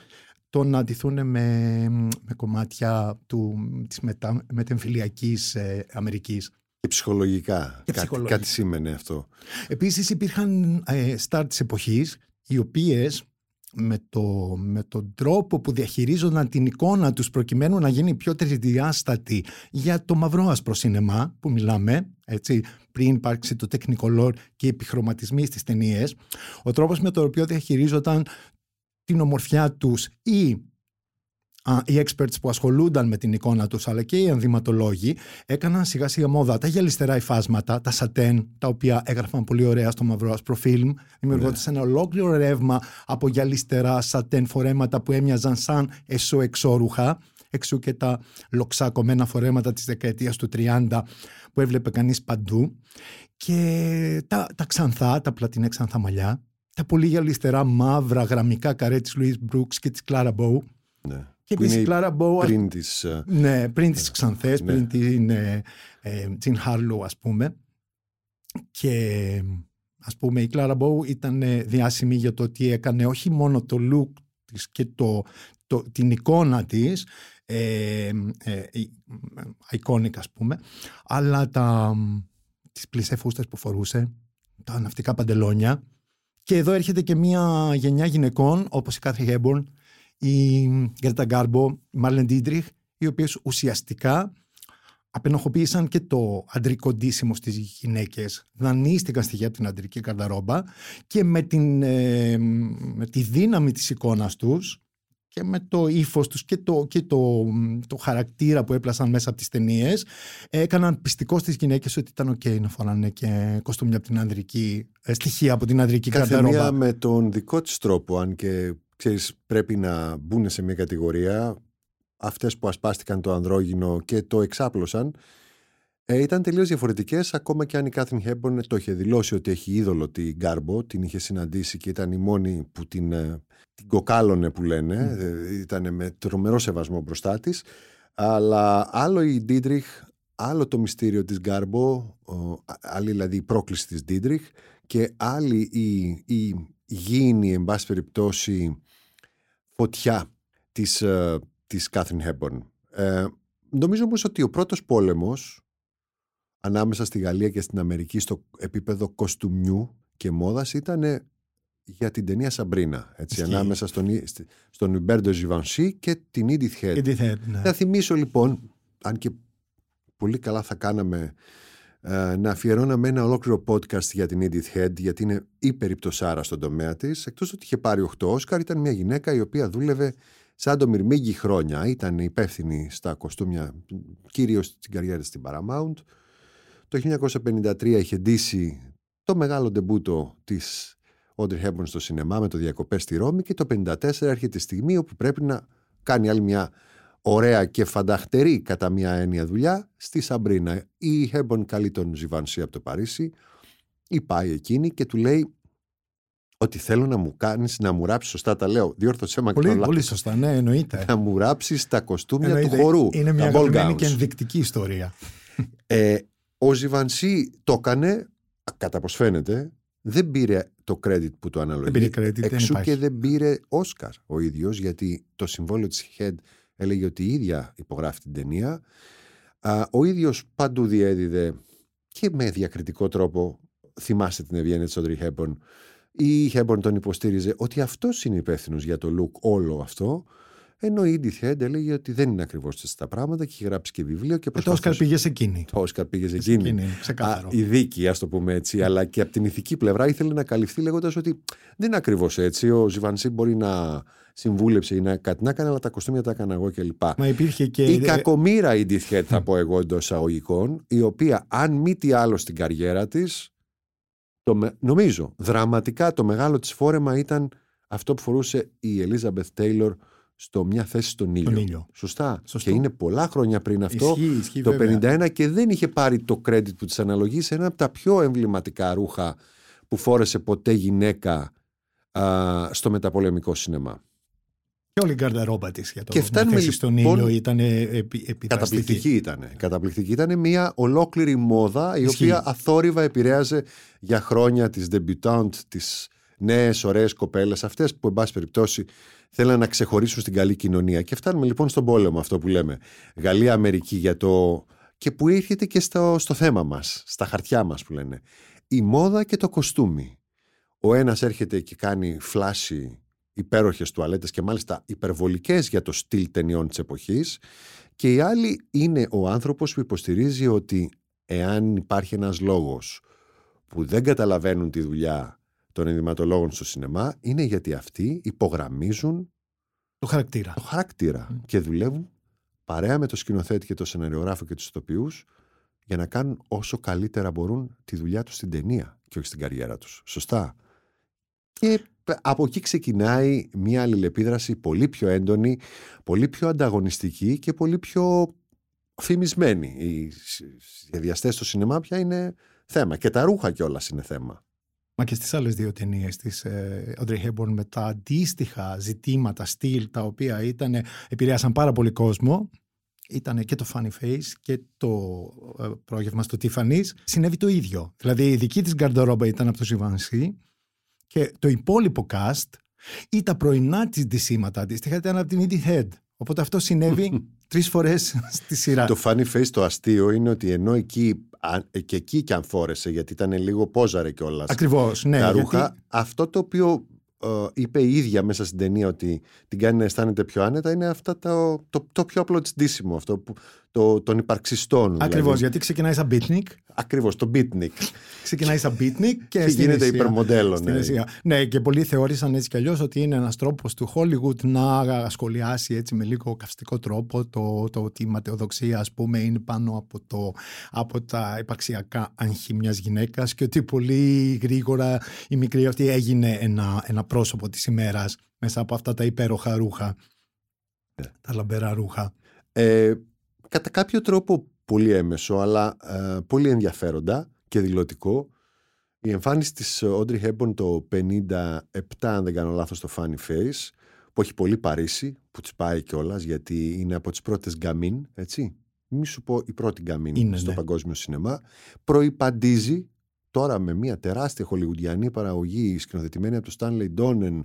S3: το να αντιθούν με, με κομμάτια του, της μετα, μετεμφυλιακής ε, Αμερικής.
S1: Και ψυχολογικά.
S3: Και
S1: κάτι,
S3: ψυχολογικά.
S1: κάτι σήμαινε αυτό.
S3: Επίσης υπήρχαν ε, στάρ της εποχής οι οποίες με, το, με τον τρόπο που διαχειρίζονταν την εικόνα τους προκειμένου να γίνει πιο τρισδιάστατη για το μαυρόασπρο σινεμά που μιλάμε, έτσι, πριν υπάρξει το Technicolor και οι επιχρωματισμοί στις ταινίες, ο τρόπος με τον οποίο διαχειρίζονταν την ομορφιά τους ή α, οι experts που ασχολούνταν με την εικόνα τους αλλά και οι ενδυματολόγοι έκαναν σιγά σιγά μόδα. Τα γυαλιστερά υφάσματα, τα σατέν τα οποία έγραφαν πολύ ωραία στο μαύρο άσπρο φιλμ δημιουργώντας ένα ολόκληρο ρεύμα από γυαλιστερά σατέν φορέματα που έμοιαζαν σαν εσωεξόρουχα εξού και τα λοξάκωμένα φορέματα της δεκαετίας του 30 που έβλεπε κανείς παντού. Και τα, τα ξανθά, τα πλατινέ ξανθά μαλλιά τα πολύ γυαλιστερά μαύρα γραμμικά καρέ της Louise Brooks και της Clara Bow.
S1: Ναι.
S3: Και
S1: Που
S3: επίσης η
S1: είναι
S3: Clara Bow
S1: Πριν τις... ε,
S3: ναι, πριν τις Ξανθές,
S1: Ναι.
S3: πριν την ε, ε, Jean Harlow ας πούμε. Και ας πούμε η Clara Bow ήταν ε, διάσημη για το ότι έκανε όχι μόνο το look της και το, το, την εικόνα της, ε, ε, η- iconic ας πούμε, αλλά τα, τις πλισέ φούστες που φορούσε, τα ναυτικά παντελόνια. Και εδώ έρχεται και μια γενιά γυναικών όπως η Κάθριν Hepburn, η Γκρέτα Γκάρμπο, η Μάρλεν Ντίτριχ, οι οποίες ουσιαστικά απενοχοποίησαν και το αντρικό ντύσιμο στις γυναίκες, δανείστηκαν στοιχεία από την αντρική γκαρνταρόμπα και με, την, ε, με τη δύναμη της εικόνας τους και με το ύφος τους και το, και το, το χαρακτήρα που έπλασαν μέσα από τις ταινίες, έκαναν πιστικό στις γυναίκες ότι ήταν ok να φοράνε και κοστούμια από την ανδρική, ε, στοιχεία από την ανδρική
S1: Κάθε
S3: καρδαρόμπα.
S1: μία με τον δικό της τρόπο, αν και ξέρεις πρέπει να μπουν σε μια κατηγορία, αυτές που ασπάστηκαν το ανδρόγυνο και το εξάπλωσαν, ε, ήταν τελείως διαφορετικές, ακόμα και αν η Κάθριν Χέμπορν το είχε δηλώσει ότι έχει είδωλο την Γκάρμπο, την είχε συναντήσει και ήταν η μόνη που την, ε, την κοκάλωνε που λένε, ε, ήταν με τρομερό σεβασμό μπροστά της, αλλά άλλο η Ντίτριχ, άλλο το μυστήριο της Γκάρμπο, ο, άλλη δηλαδή η πρόκληση της Ντίτριχ και άλλη η, η γήινη, εν πάση περιπτώσει, φωτιά της, ε, της Κάθριν Χέμπορν. Ε, νομίζω όμως ότι ο πρώτος πόλεμος ανάμεσα στη Γαλλία και στην Αμερική στο επίπεδο κοστούμιου και μόδας ήταν για την ταινία Σαμπρίνα. Έτσι,
S3: Ισχύει.
S1: ανάμεσα στον, Ι- στη- στον Ιμπέρντο Ζιβανσί και την Edith Head.
S3: Και τι θέλει, ναι.
S1: Θα θυμίσω λοιπόν, αν και πολύ καλά θα κάναμε ε, να αφιερώναμε ένα ολόκληρο podcast για την Edith Head, γιατί είναι υπερηπτωσάρα στον τομέα της. Εκτός ότι είχε πάρει 8 Όσκαρ, ήταν μια γυναίκα η οποία δούλευε σαν το Μυρμήγκη χρόνια. Ήταν υπεύθυνη στα κοστούμια, κυρίως στην καριέρα της στην Paramount. Το 1953 είχε ντύσει το μεγάλο ντεμπούτο της Audrey Hepburn στο σινεμά με το διακοπές στη Ρώμη και το 1954 έρχεται η στιγμή όπου πρέπει να κάνει άλλη μια ωραία και φανταχτερή κατά μία έννοια δουλειά στη Σαμπρίνα. Η Hepburn καλεί τον Ζιβανσί από το Παρίσι ή πάει εκείνη και του λέει ότι θέλω να μου κάνεις, να μου ράψεις, σωστά τα λέω, διόρθωσέ με
S3: Πολύ,
S1: κάνω
S3: πολύ
S1: λάθος,
S3: σωστά, ναι, εννοείται.
S1: να μου ράψεις τα κοστούμια
S3: Εννοείται.
S1: του χορού,
S3: Είναι μια
S1: τα ball
S3: αγαπημένη
S1: gowns.
S3: και ενδεικτική ιστορία.
S1: Ε, ο Ζιβανσί το έκανε, κατά πως φαίνεται, δεν πήρε το credit που του αναλογεί.
S3: Δεν πήρε credit, δεν
S1: Εξού
S3: υπάρχει.
S1: και δεν πήρε Όσκαρ ο ίδιος, γιατί το συμβόλαιο της Head έλεγε ότι η ίδια υπογράφει την ταινία. Α, ο ίδιος παντού διέδιδε και με διακριτικό τρόπο, θυμάστε την ευγένεια της Audrey Hepburn, η Hepburn τον υποστήριζε ότι αυτός είναι υπεύθυνος για το look όλο αυτό, ενώ η Edith Head έλεγε ότι δεν είναι ακριβώς έτσι τα πράγματα και είχε γράψει και βιβλίο και
S3: Και το
S1: προσπαθούσε...
S3: Όσκαρ πήγε σε εκείνη.
S1: Το Όσκαρ πήγε σε
S3: Σε
S1: εκείνη.
S3: εκείνη,
S1: Α,
S3: ξεκάθαρο.
S1: η δίκη, ας το πούμε έτσι, αλλά και από την ηθική πλευρά ήθελε να καλυφθεί λέγοντας ότι δεν είναι ακριβώς έτσι. Ο Ζιβανσί μπορεί να συμβούλεψε ή να κάτι να έκανε, αλλά τα κοστούμια τα έκανα εγώ κλπ.
S3: Μα υπήρχε και.
S1: Η κακομήρα η Edith Head, θα πω εγώ εντός εισαγωγικών, η οποία αν μη τι άλλο στην καριέρα της, το, νομίζω, δραματικά το μεγάλο της φόρεμα ήταν αυτό που φορούσε η Ελίζαμπεθ Τέιλορ στο μια θέση στον ήλιο. Σωστά.
S3: Σωστό.
S1: Και είναι πολλά χρόνια πριν αυτό,
S3: Ισχύει, ισχύει,
S1: το
S3: βέβαια.
S1: 51 και δεν είχε πάρει το credit που της αναλογείς σε ένα από τα πιο εμβληματικά ρούχα που φόρεσε ποτέ γυναίκα α, στο μεταπολεμικό σινεμά.
S3: Και όλη η γκαρδαρόμπα της για το
S1: Και φτάνουμε
S3: να θέσει στον
S1: λοιπόν-
S3: ήλιο ήταν επι, επιδραστική.
S1: Καταπληκτική ήταν. Καταπληκτική ήταν μια ολόκληρη μόδα η
S3: Ισχύει.
S1: οποία αθόρυβα επηρέαζε για χρόνια τις debutante, τις νέες ωραίες κοπέλες αυτές που εν πάση περιπτώσει θέλαν να ξεχωρίσουν στην καλή κοινωνία. Και φτάνουμε λοιπόν στον πόλεμο αυτό που λέμε. Γαλλία-Αμερική για το... και που έρχεται και στο, στο θέμα μας, στα χαρτιά μας που λένε. Η μόδα και το κοστούμι. Ο ένας έρχεται και κάνει φλάση υπέροχες τουαλέτες και μάλιστα υπερβολικές για το στυλ ταινιών της εποχής και η άλλη είναι ο άνθρωπος που υποστηρίζει ότι εάν υπάρχει ένας λόγος που δεν καταλαβαίνουν τη δουλειά των ενδυματολόγων στο σινεμά είναι γιατί αυτοί υπογραμμίζουν
S3: Το χαρακτήρα.
S1: το χαρακτήρα και δουλεύουν παρέα με το σκηνοθέτη και το σεναριογράφο και τους ηθοποιούς για να κάνουν όσο καλύτερα μπορούν τη δουλειά τους στην ταινία και όχι στην καριέρα τους. Σωστά. Και από εκεί ξεκινάει μια αλληλεπίδραση πολύ πιο έντονη, πολύ πιο ανταγωνιστική και πολύ πιο φημισμένη. Οι σχεδιαστές στο σινεμά πια είναι θέμα και τα ρούχα κιόλας είναι θέμα.
S3: Μα και στις άλλες δύο ταινίες της ε, Audrey Hepburn με τα αντίστοιχα ζητήματα, στυλ, τα οποία ήταν, επηρέασαν πάρα πολύ κόσμο. Ήταν και το Funny Face και το ε, πρόγευμα στο Tiffany's. Συνέβη το ίδιο. Δηλαδή η δική της γκαρντορόμπα ήταν από το Givenchy και το υπόλοιπο cast ή τα πρωινά της ντυσίματα αντίστοιχα ήταν από την Edith Head. Οπότε αυτό συνέβη τρεις φορές στη σειρά.
S1: Το funny face το αστείο είναι ότι ενώ εκεί α- και εκεί κι αν φόρεσε γιατί ήταν λίγο πόζαρε κιόλας
S3: Ακριβώς, ναι.
S1: τα
S3: γιατί-
S1: ρούχα αυτό το οποίο ε, είπε η ίδια μέσα στην ταινία ότι την κάνει να αισθάνεται πιο άνετα είναι αυτά το, το, το πιο απλό της ντύσιμο αυτό που, το, των υπαρξιστών
S3: Ακριβώς,
S1: δηλαδή.
S3: γιατί ξεκινάει σαν beatnik
S1: ακριβώς το beatnik
S3: ξεκινάει σαν beatnik και,
S1: και
S3: στην
S1: γίνεται
S3: Ασία.
S1: υπερμοντέλο
S3: Στην
S1: ναι.
S3: Ασία. Ναι, και πολλοί θεώρησαν έτσι κι αλλιώς ότι είναι ένας τρόπος του Hollywood να σχολιάσει έτσι με λίγο καυστικό τρόπο το, το ότι η ματαιοδοξία, ας πούμε, είναι πάνω από, το, από τα υπαρξιακά άγχη μιας γυναίκας και ότι πολύ γρήγορα η μικρή αυτή έγινε ένα, ένα πρόσωπο της ημέρας μέσα από αυτά τα υπέροχα ρούχα.
S1: Ναι.
S3: Τα λαμπερά ρούχα.
S1: Ε, κατά κάποιο τρόπο πολύ έμεσο αλλά ε, πολύ ενδιαφέροντα και δηλωτικό. Η εμφάνιση της Audrey Hepburn το 57 αν δεν κάνω λάθος στο Funny Face που έχει πολύ Παρίσι που της πάει κιόλας γιατί είναι από τις πρώτες γκαμίν έτσι. Μη σου πω η πρώτη γκαμίν
S3: Είναι,
S1: στο
S3: ναι.
S1: παγκόσμιο σινεμά. Προϋπαντίζει τώρα με μια τεράστια χολιγουντιανή παραγωγή σκηνοθετημένη από το Stanley Donen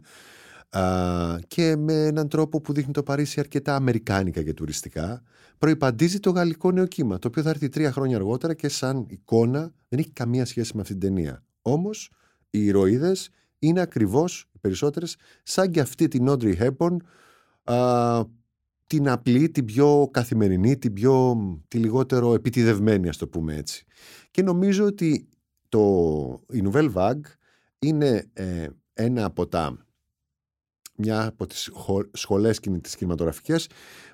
S1: α, και με έναν τρόπο που δείχνει το Παρίσι αρκετά αμερικάνικα και τουριστικά προϋπαντίζει το γαλλικό νεοκύμα το οποίο θα έρθει τρία χρόνια αργότερα και σαν εικόνα δεν έχει καμία σχέση με αυτή την ταινία όμως οι ηρωίδες είναι ακριβώς οι περισσότερες σαν και αυτή την Audrey Hepburn α, την απλή, την πιο καθημερινή, την πιο τη λιγότερο επιτιδευμένη ας το πούμε έτσι. Και νομίζω ότι το, η Nouvelle Vague είναι ε, ένα από τα μια από τις χω- σχολές κινη- τις κινηματογραφικές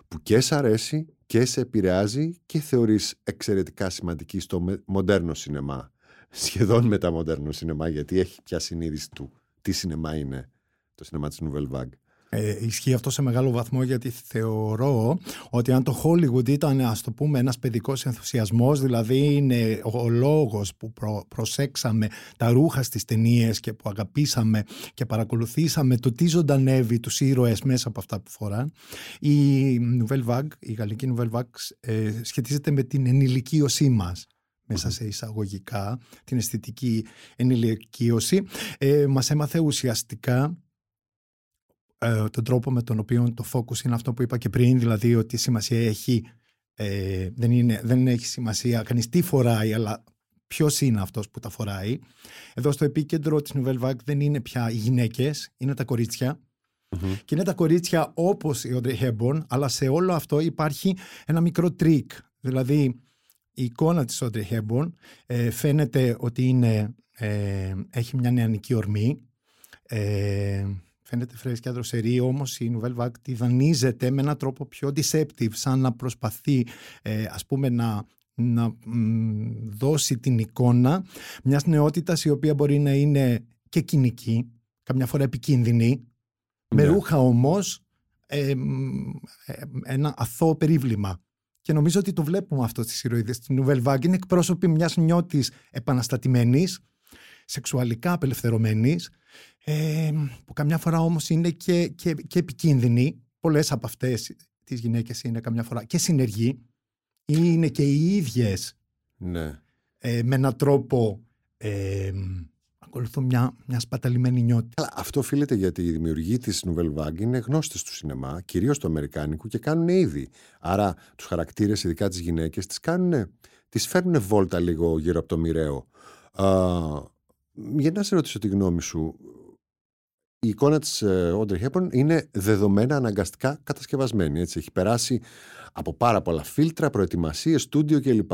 S1: που και σ' αρέσει και σε επηρεάζει και θεωρείς εξαιρετικά σημαντική στο με- μοντέρνο σινεμά. Σχεδόν μεταμοντέρνο σινεμά γιατί έχει πια συνείδηση του τι σινεμά είναι το σινεμά της Nouvelle Vague.
S3: Ε, ισχύει αυτό σε μεγάλο βαθμό γιατί θεωρώ ότι αν το Hollywood ήταν ας το πούμε ένας παιδικός ενθουσιασμός δηλαδή είναι ο λόγος που προ- προσέξαμε τα ρούχα στις ταινίες και που αγαπήσαμε και παρακολουθήσαμε το τι ζωντανεύει τους ήρωες μέσα από αυτά που φοράν η Nouvelle Vague, η γαλλική Nouvelle Vague ε, σχετίζεται με την ενηλικίωσή μας μέσα σε εισαγωγικά την αισθητική ενηλικίωση. Ε, μας έμαθε ουσιαστικά ε, τον τρόπο με τον οποίο το focus είναι αυτό που είπα και πριν, δηλαδή ότι σημασία έχει, ε, δεν, είναι, δεν έχει σημασία κανείς τι φοράει, αλλά ποιος είναι αυτός που τα φοράει. Εδώ στο επίκεντρο της Nouvelle Vague δεν είναι πια οι γυναίκες, είναι τα κορίτσια. Και είναι τα κορίτσια όπως η Audrey Hepburn, αλλά σε όλο αυτό υπάρχει ένα μικρό τρικ. Δηλαδή η εικόνα της Audrey Hepburn ε, φαίνεται ότι είναι, ε, έχει μια νεανική ορμή, ε, φαίνεται φρέσκια δροσερή, όμως η Nouvelle Vague τη δανείζεται με έναν τρόπο πιο deceptive, σαν να προσπαθεί ε, ας πούμε να να δώσει την εικόνα μιας νεότητας η οποία μπορεί να είναι και κοινική, καμιά φορά επικίνδυνη, με ναι. ρούχα όμως ε, ένα αθώο περίβλημα. Και νομίζω ότι το βλέπουμε αυτό στις ηρωίδες. Στην Νουβέλ Βάγκ είναι εκπρόσωποι μιας νιώτης επαναστατημένης, σεξουαλικά απελευθερωμένης, ε, που καμιά φορά όμως είναι και, και, και επικίνδυνη. Πολλές από αυτές τις γυναίκες είναι καμιά φορά και συνεργοί ή είναι και οι ίδιες
S1: ναι.
S3: ε, με έναν τρόπο ε, ακολουθούν μια, μια σπαταλημένη νιώτη.
S1: Αλλά αυτό οφείλεται γιατί οι δημιουργοί της Nouvelle Vague είναι γνώστες του σινεμά, κυρίως του Αμερικάνικου και κάνουν ήδη. Άρα τους χαρακτήρες, ειδικά τις γυναίκες, τις, κάνουν, τις φέρνουν βόλτα λίγο γύρω από το μοιραίο. Για να σε ρωτήσω τη γνώμη σου, η εικόνα της Audrey Hepburn είναι δεδομένα αναγκαστικά κατασκευασμένη. Έτσι; Έχει περάσει από πάρα πολλά φίλτρα, προετοιμασίες, στούντιο κλπ.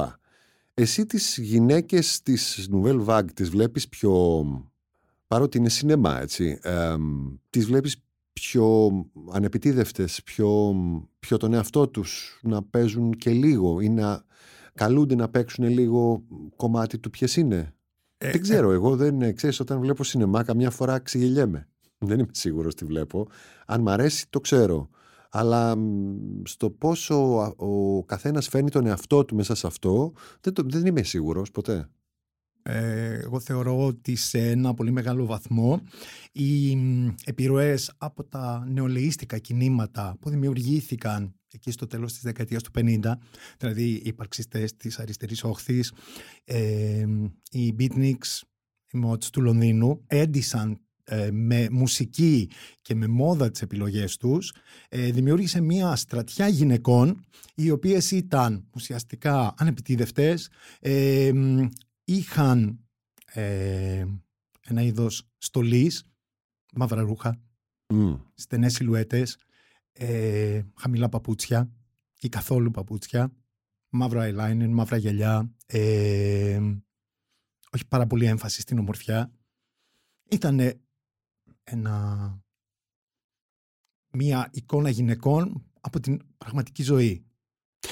S1: Εσύ τις γυναίκες της Nouvelle Vague τις βλέπεις πιο... Παρότι είναι σινεμά, έτσι. Ε, τις βλέπεις πιο ανεπιτίδευτες, πιο, πιο τον εαυτό τους να παίζουν και λίγο ή να καλούνται να παίξουν λίγο κομμάτι του ποιες είναι; Ε, δεν ξέρω, ε, εγώ δεν ξέρεις όταν βλέπω σινεμά καμιά φορά ξεγελιέμαι. Δεν είμαι σίγουρος τι βλέπω. Αν μ' αρέσει το ξέρω αλλά στο πόσο ο καθένας φέρνει τον εαυτό του μέσα σε αυτό δεν, το, δεν είμαι σίγουρος ποτέ.
S3: Ε, εγώ θεωρώ ότι σε ένα πολύ μεγάλο βαθμό οι επιρροές από τα νεολαίστικα κινήματα που δημιουργήθηκαν εκεί στο τέλος της δεκαετίας του 50, δηλαδή οι υπαρξιστές της αριστερής όχθης, ε, οι beatniks, οι mods του Λονδίνου, έντυσαν ε, με μουσική και με μόδα τις επιλογές τους ε, δημιούργησε μια στρατιά γυναικών οι οποίες ήταν ουσιαστικά ανεπιτίδευτες ε, είχαν ένα είδος στολής μαύρα ρούχα mm. στενές σιλουέτες χαμηλά παπούτσια ή καθόλου παπούτσια. Μαύρα eyeliner, μαύρα γυαλιά. Όχι πάρα πολύ έμφαση στην ομορφιά. Ήταν ένα, μία εικόνα γυναικών από την πραγματική ζωή.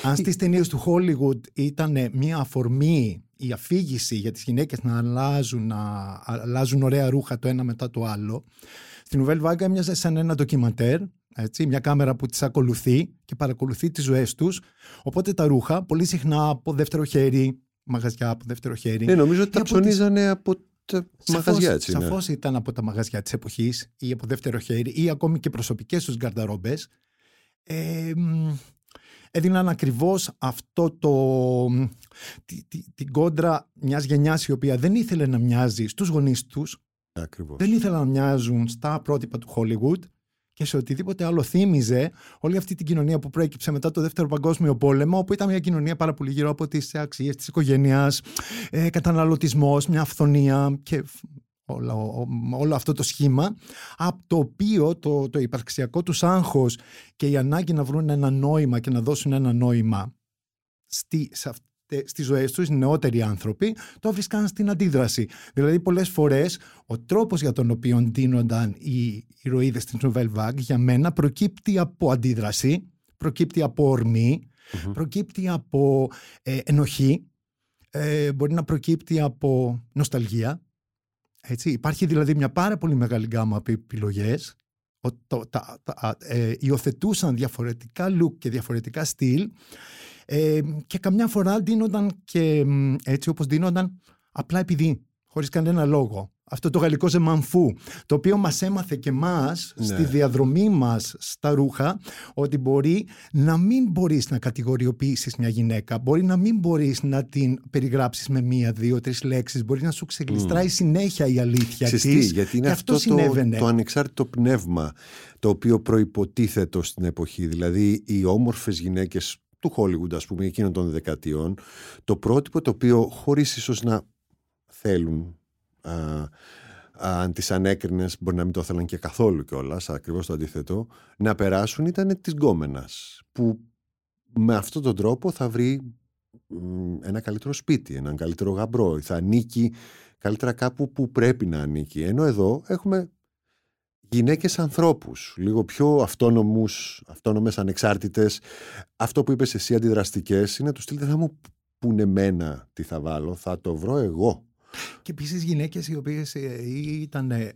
S3: Αν στις ταινίες του Hollywood ήταν μία αφορμή η αφήγηση για τις γυναίκες να αλλάζουν, να αλλάζουν ωραία ρούχα το ένα μετά το άλλο, στην Ουβέλ Βάγκα έμοιαζε σαν ένα ντοκιματέρ, έτσι, μια κάμερα που τις ακολουθεί και παρακολουθεί τις ζωές τους. Οπότε τα ρούχα, πολύ συχνά από δεύτερο χέρι, μαγαζιά από δεύτερο χέρι.
S1: Ναι, νομίζω ότι τα ψωνίζανε από τα μαγαζιά έτσι.
S3: Σαφώς ήταν από τα μαγαζιά της εποχής ή από δεύτερο χέρι ή ακόμη και προσωπικές τους γκαρνταρόμπες. Ε, έδιναν ακριβώς αυτό το, την κόντρα μιας γενιάς η οποία δεν ήθελε να μοιάζει στους γονείς τους,
S1: Ακριβώς.
S3: δεν ήθελε να μοιάζουν στα πρότυπα του Hollywood και σε οτιδήποτε άλλο θύμιζε όλη αυτή την κοινωνία που προέκυψε μετά το Δεύτερο Παγκόσμιο Πόλεμο, όπου ήταν μια κοινωνία πάρα πολύ γύρω από τις αξίες της οικογένειας, ε, καταναλωτισμός, μια αυθονία και όλο, όλο αυτό το σχήμα, από το οποίο το, το υπαρξιακό τους άγχος και η ανάγκη να βρουν ένα νόημα και να δώσουν ένα νόημα στη, σε, Στις ζωές τους, οι νεότεροι άνθρωποι, το βρίσκαν στην αντίδραση. Δηλαδή, πολλές φορές ο τρόπος για τον οποίο ντύνονταν οι ηρωίδες της Nouvelle Vague για μένα προκύπτει από αντίδραση, προκύπτει από ορμή, προκύπτει από ε, ενοχή, ε, μπορεί να προκύπτει από νοσταλγία. Έτσι. Υπάρχει δηλαδή μια πάρα πολύ μεγάλη γκάμα από επιλογές. Τα, τα, ε, υιοθετούσαν διαφορετικά look και διαφορετικά στυλ ε, και καμιά φορά δίνονταν και έτσι όπως δίνονταν απλά επειδή, χωρίς κανένα λόγο. Αυτό το γαλλικό ζεμανφού, το οποίο μας έμαθε και μας ναι. στη διαδρομή μας στα ρούχα, ότι μπορεί να μην μπορείς να κατηγοριοποιήσεις μια γυναίκα, μπορεί να μην μπορείς να την περιγράψεις με μία, δύο, τρεις λέξεις, μπορεί να σου ξεγλιστράει συνέχεια η αλήθεια
S1: Ξεστή, της. γιατί είναι αυτό, αυτό το, το ανεξάρτητο πνεύμα το οποίο προϋποτίθετο στην εποχή. Δηλαδή οι όμορφες γυναίκες του Hollywood ας πούμε εκείνων των δεκατιών το πρότυπο το οποίο χωρίς ίσως να θέλουν α, αν τις ανέκρινες μπορεί να μην το ήθελαν και καθόλου κιόλας, ακριβώς το αντίθετο να περάσουν ήταν της γκόμενας που με αυτόν τον τρόπο θα βρει ένα καλύτερο σπίτι, έναν καλύτερο γαμπρό θα ανήκει καλύτερα κάπου που πρέπει να ανήκει. Ενώ εδώ έχουμε γυναίκες ανθρώπους, λίγο πιο αυτόνομους, αυτόνομες, ανεξάρτητες. Αυτό που είπες εσύ αντιδραστικές είναι του στυλ δεν θα μου πούνε εμένα τι θα βάλω, θα το βρω εγώ.
S3: Και επίσης γυναίκες οι οποίες ήταν ε,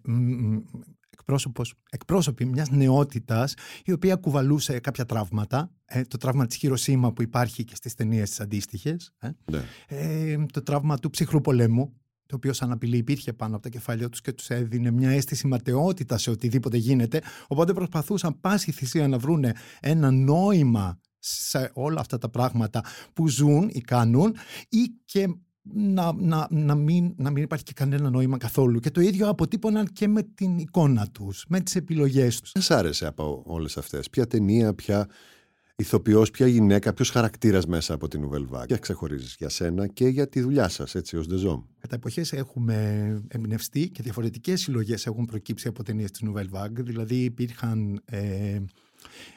S3: εκπρόσωπος, εκπρόσωποι μιας νεότητας η οποία κουβαλούσε κάποια τραύματα. Ε, το τραύμα της Χειροσύμα που υπάρχει και στις ταινίες τις αντίστοιχες. Ε.
S1: Ναι.
S3: Ε, το τραύμα του ψυχρού πολέμου το οποίο σαν απειλή υπήρχε πάνω από τα κεφάλια τους και τους έδινε μια αίσθηση ματαιότητα σε οτιδήποτε γίνεται. Οπότε προσπαθούσαν πάση θυσία να βρουν ένα νόημα σε όλα αυτά τα πράγματα που ζουν ή κάνουν ή και να, να, να, μην, να μην υπάρχει και κανένα νόημα καθόλου. Και το ίδιο αποτύπωναν και με την εικόνα τους, με τις επιλογές τους.
S1: Τι σ' άρεσε από όλες αυτές, ποια ταινία, ποια ηθοποιός, ποια γυναίκα, ποιος χαρακτήρας μέσα από την Nouvelle Vague. Ποια ξεχωρίζεις για σένα και για τη δουλειά σας, έτσι, ως Δεζόμ.
S3: Κατά εποχές έχουμε εμπνευστεί και διαφορετικές συλλογές έχουν προκύψει από ταινίες της Nouvelle Vague. Δηλαδή υπήρχαν. Ε,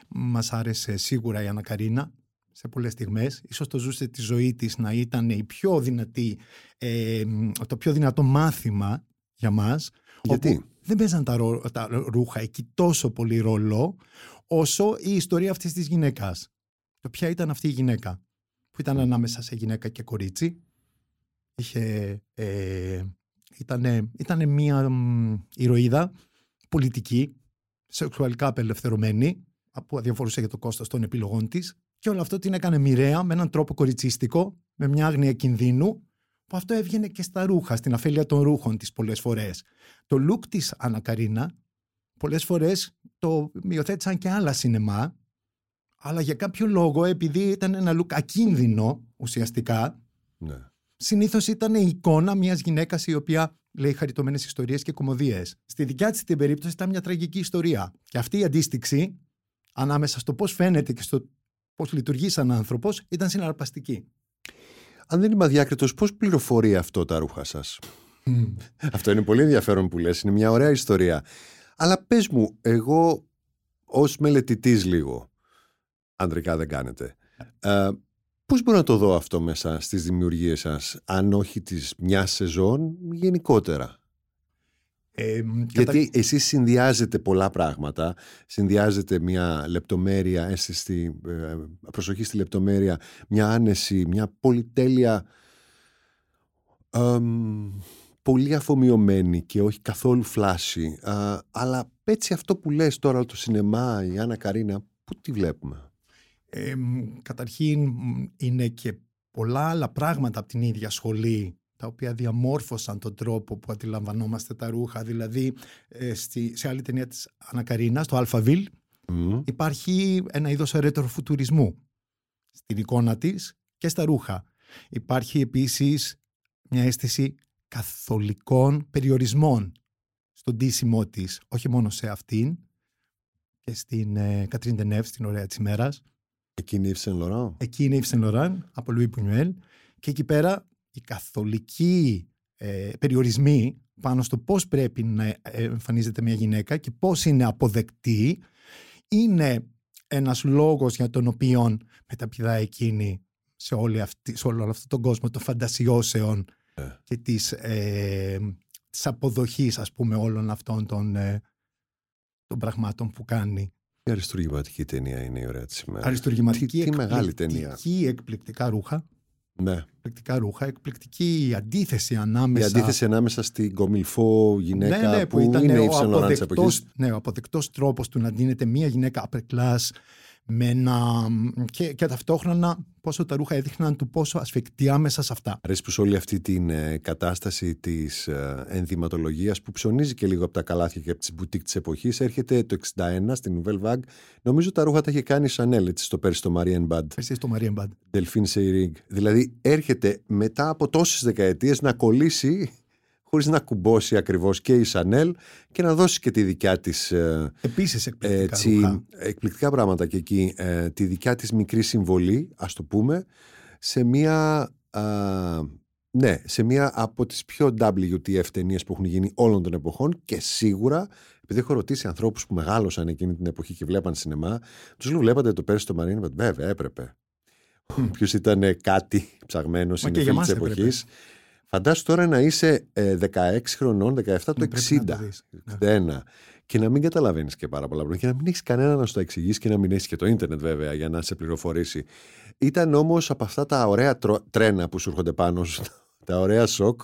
S3: Μας άρεσε σίγουρα η Ανακαρίνα σε πολλές στιγμές. σω το ζούσε τη ζωή της να ήταν η πιο δυνατή, ε, το πιο δυνατό μάθημα για μας.
S1: Γιατί;
S3: Δεν παίζαν τα, τα ρούχα εκεί τόσο πολύ ρόλο, όσο η ιστορία αυτής της γυναίκας. Το ποια ήταν αυτή η γυναίκα, που ήταν ανάμεσα σε γυναίκα και κορίτσι. Είχε, ε, ήτανε, ήτανε μια ηρωίδα πολιτική, σεξουαλικά απελευθερωμένη, που αδιαφορούσε για το κόστος των επιλογών της και όλο αυτό την έκανε μοιραία με έναν τρόπο κοριτσίστικο, με μια άγνοια κινδύνου, που αυτό έβγαινε και στα ρούχα, στην αφέλεια των ρούχων της πολλές φορές. Το look της Ανακαρίνα πολλές φορές το υιοθέτησαν και άλλα σινεμά, αλλά για κάποιο λόγο, επειδή ήταν ένα look ακίνδυνο ουσιαστικά,
S1: ναι.
S3: συνήθως ήταν η εικόνα μιας γυναίκας η οποία λέει χαριτωμένες ιστορίες και κομμωδίες. Στη δικιά της την περίπτωση ήταν μια τραγική ιστορία. Και αυτή η αντίστοιξη ανάμεσα στο πώς φαίνεται και στο πώς λειτουργεί σαν άνθρωπος ήταν συναρπαστική.
S1: Αν δεν είμαι αδιάκριτος, πώς πληροφορεί αυτό τα ρούχα σας; αυτό είναι πολύ ενδιαφέρον που λες, είναι μια ωραία ιστορία. Αλλά πες μου, εγώ ως μελετητής λίγο, ανδρικά δεν κάνετε, ε, πώς μπορώ να το δω αυτό μέσα στις δημιουργίες σας, αν όχι της μιας σεζόν, γενικότερα;
S3: Ε,
S1: Γιατί κατα... εσείς συνδυάζετε πολλά πράγματα, συνδυάζετε μια λεπτομέρεια, αίσθηση, ε, προσοχή στη λεπτομέρεια, μια άνεση, μια πολυτέλεια πολύ αφομοιωμένη και όχι καθόλου flashy. αλλά έτσι αυτό που λες τώρα το σινεμά, η Άννα Καρίνα, πού τη βλέπουμε;
S3: Ε, καταρχήν είναι και πολλά άλλα πράγματα από την ίδια σχολή τα οποία διαμόρφωσαν τον τρόπο που αντιλαμβανόμαστε τα ρούχα. Δηλαδή, ε, στη, σε άλλη ταινία της Άννα Καρίνα, στο Αλφαβίλ, υπάρχει ένα είδος ρετροφουτουρισμού στην εικόνα της και στα ρούχα. Υπάρχει επίσης μια αίσθηση καθολικών περιορισμών στον τίσιμό της, όχι μόνο σε αυτήν και στην ε, Κατρίν Τενεύ, στην Ωραία της ημέρας.
S1: Εκείνη η Λοράν.
S3: Εκείνη η Λοράν, από Λουί Πουνιουέλ. Και εκεί πέρα οι καθολικοί ε, περιορισμοί πάνω στο πώς πρέπει να εμφανίζεται μια γυναίκα και πώς είναι αποδεκτή είναι ένας λόγος για τον οποίο μεταπηδά εκείνη σε, όλη αυτή, σε όλο αυτόν τον κόσμο των φαντασιώσεων ε. και της, ε, της αποδοχής ας πούμε όλων αυτών των, ε, των πραγμάτων που κάνει.
S1: Η αριστουργηματική ταινία είναι η ωραία της ημέρας.
S3: Αριστουργηματική,
S1: τι, μεγάλη ταινία.
S3: εκπληκτικά ρούχα.
S1: Ναι.
S3: Εκπληκτικά ρούχα, εκπληκτική αντίθεση ανάμεσα.
S1: Η αντίθεση ανάμεσα στην κομιλφό γυναίκα ναι, ναι, που, που ήταν
S3: είναι ο αποδεκτός, ναι, ο αποδεκτός τρόπος του να δίνεται μια γυναίκα upper class με ένα... και, και ταυτόχρονα πόσο τα ρούχα έδειχναν του πόσο ασφικτιά μέσα σε αυτά.
S1: Αρέσει που σε όλη αυτή την ε, κατάσταση της ε, ενδυματολογίας που ψωνίζει και λίγο από τα καλάθια και από τις μπουτίκ της εποχής έρχεται το 61 στην Nouvelle Vague. Νομίζω τα ρούχα τα είχε κάνει η Chanel έτσι, στο πέρσι στο Marienbad. Bad.
S3: Πέρσι στο Marienbad. Bad.
S1: Delphine Seyrig. Δηλαδή έρχεται μετά από τόσες δεκαετίες να κολλήσει χωρίς να κουμπώσει ακριβώς και η Σανέλ και να δώσει και τη δικιά της
S3: ε, Επίσης εκπληκτικά, έτσι,
S1: εκπληκτικά πράγματα και εκεί ε, τη δικιά της μικρή συμβολή ας το πούμε σε μία ναι, σε μία από τις πιο WTF ταινίες που έχουν γίνει όλων των εποχών και σίγουρα επειδή έχω ρωτήσει ανθρώπους που μεγάλωσαν εκείνη την εποχή και βλέπαν σινεμά τους λέω βλέπατε το πέρσι στο Μαρίνο; Βέβαια έπρεπε. Ποιος ήταν κάτι ψαγμένος στην εποχή της εποχής Φαντάσου τώρα να είσαι ε, 16 χρονών, 17 το
S3: Ναι, πρέπει να
S1: 60,
S3: το δεις. Ναι.
S1: 61 και να μην καταλαβαίνεις και πάρα πολλά πράγματα και να μην έχεις κανένα να σου τα εξηγήσει και να μην έχεις και το ίντερνετ βέβαια για να σε πληροφορήσει. Ήταν όμως από αυτά τα ωραία τρο- τρένα που σου έρχονται πάνω σου, τα ωραία σοκ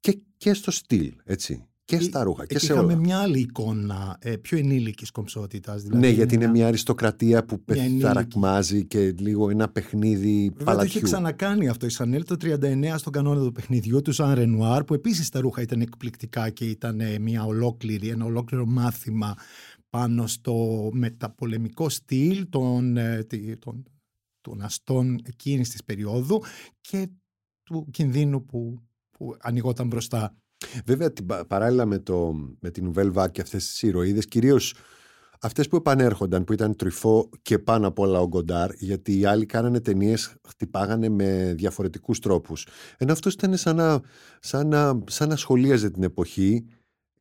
S1: και, και στο στυλ, έτσι. Και στα ρούχα και
S3: Εκεί
S1: σε
S3: είχαμε
S1: όλα.
S3: μια άλλη εικόνα ε, πιο ενήλικης κομψότητας. Δηλαδή
S1: ναι, γιατί είναι μια αριστοκρατία που
S3: μια ενήλικη.
S1: πεθαρακμάζει και λίγο ένα παιχνίδι
S3: Βέβαια το είχε
S1: παλατιού.
S3: ξανακάνει αυτό η Σανέλ το 39 στον κανόνα του παιχνιδιού του Σαν Ρενουάρ που επίσης τα ρούχα ήταν εκπληκτικά και ήταν ε, μια ολόκληρη, ένα ολόκληρο μάθημα πάνω στο μεταπολεμικό στυλ των, ε, τι- των, των αστών εκείνης της περίοδου και του κινδύνου που, που ανοιγόταν μπροστά.
S1: Βέβαια, την, πα- παράλληλα με, το, με την Nouvelle Vague και αυτές τις ηρωίδες, κυρίως αυτές που επανέρχονταν, που ήταν Τρυφό και πάνω απ' όλα ο Γκοντάρ, γιατί οι άλλοι κάνανε ταινίες, χτυπάγανε με διαφορετικούς τρόπους. Ενώ αυτός ήταν σαν να, σαν να, σαν να σχολίαζε την εποχή,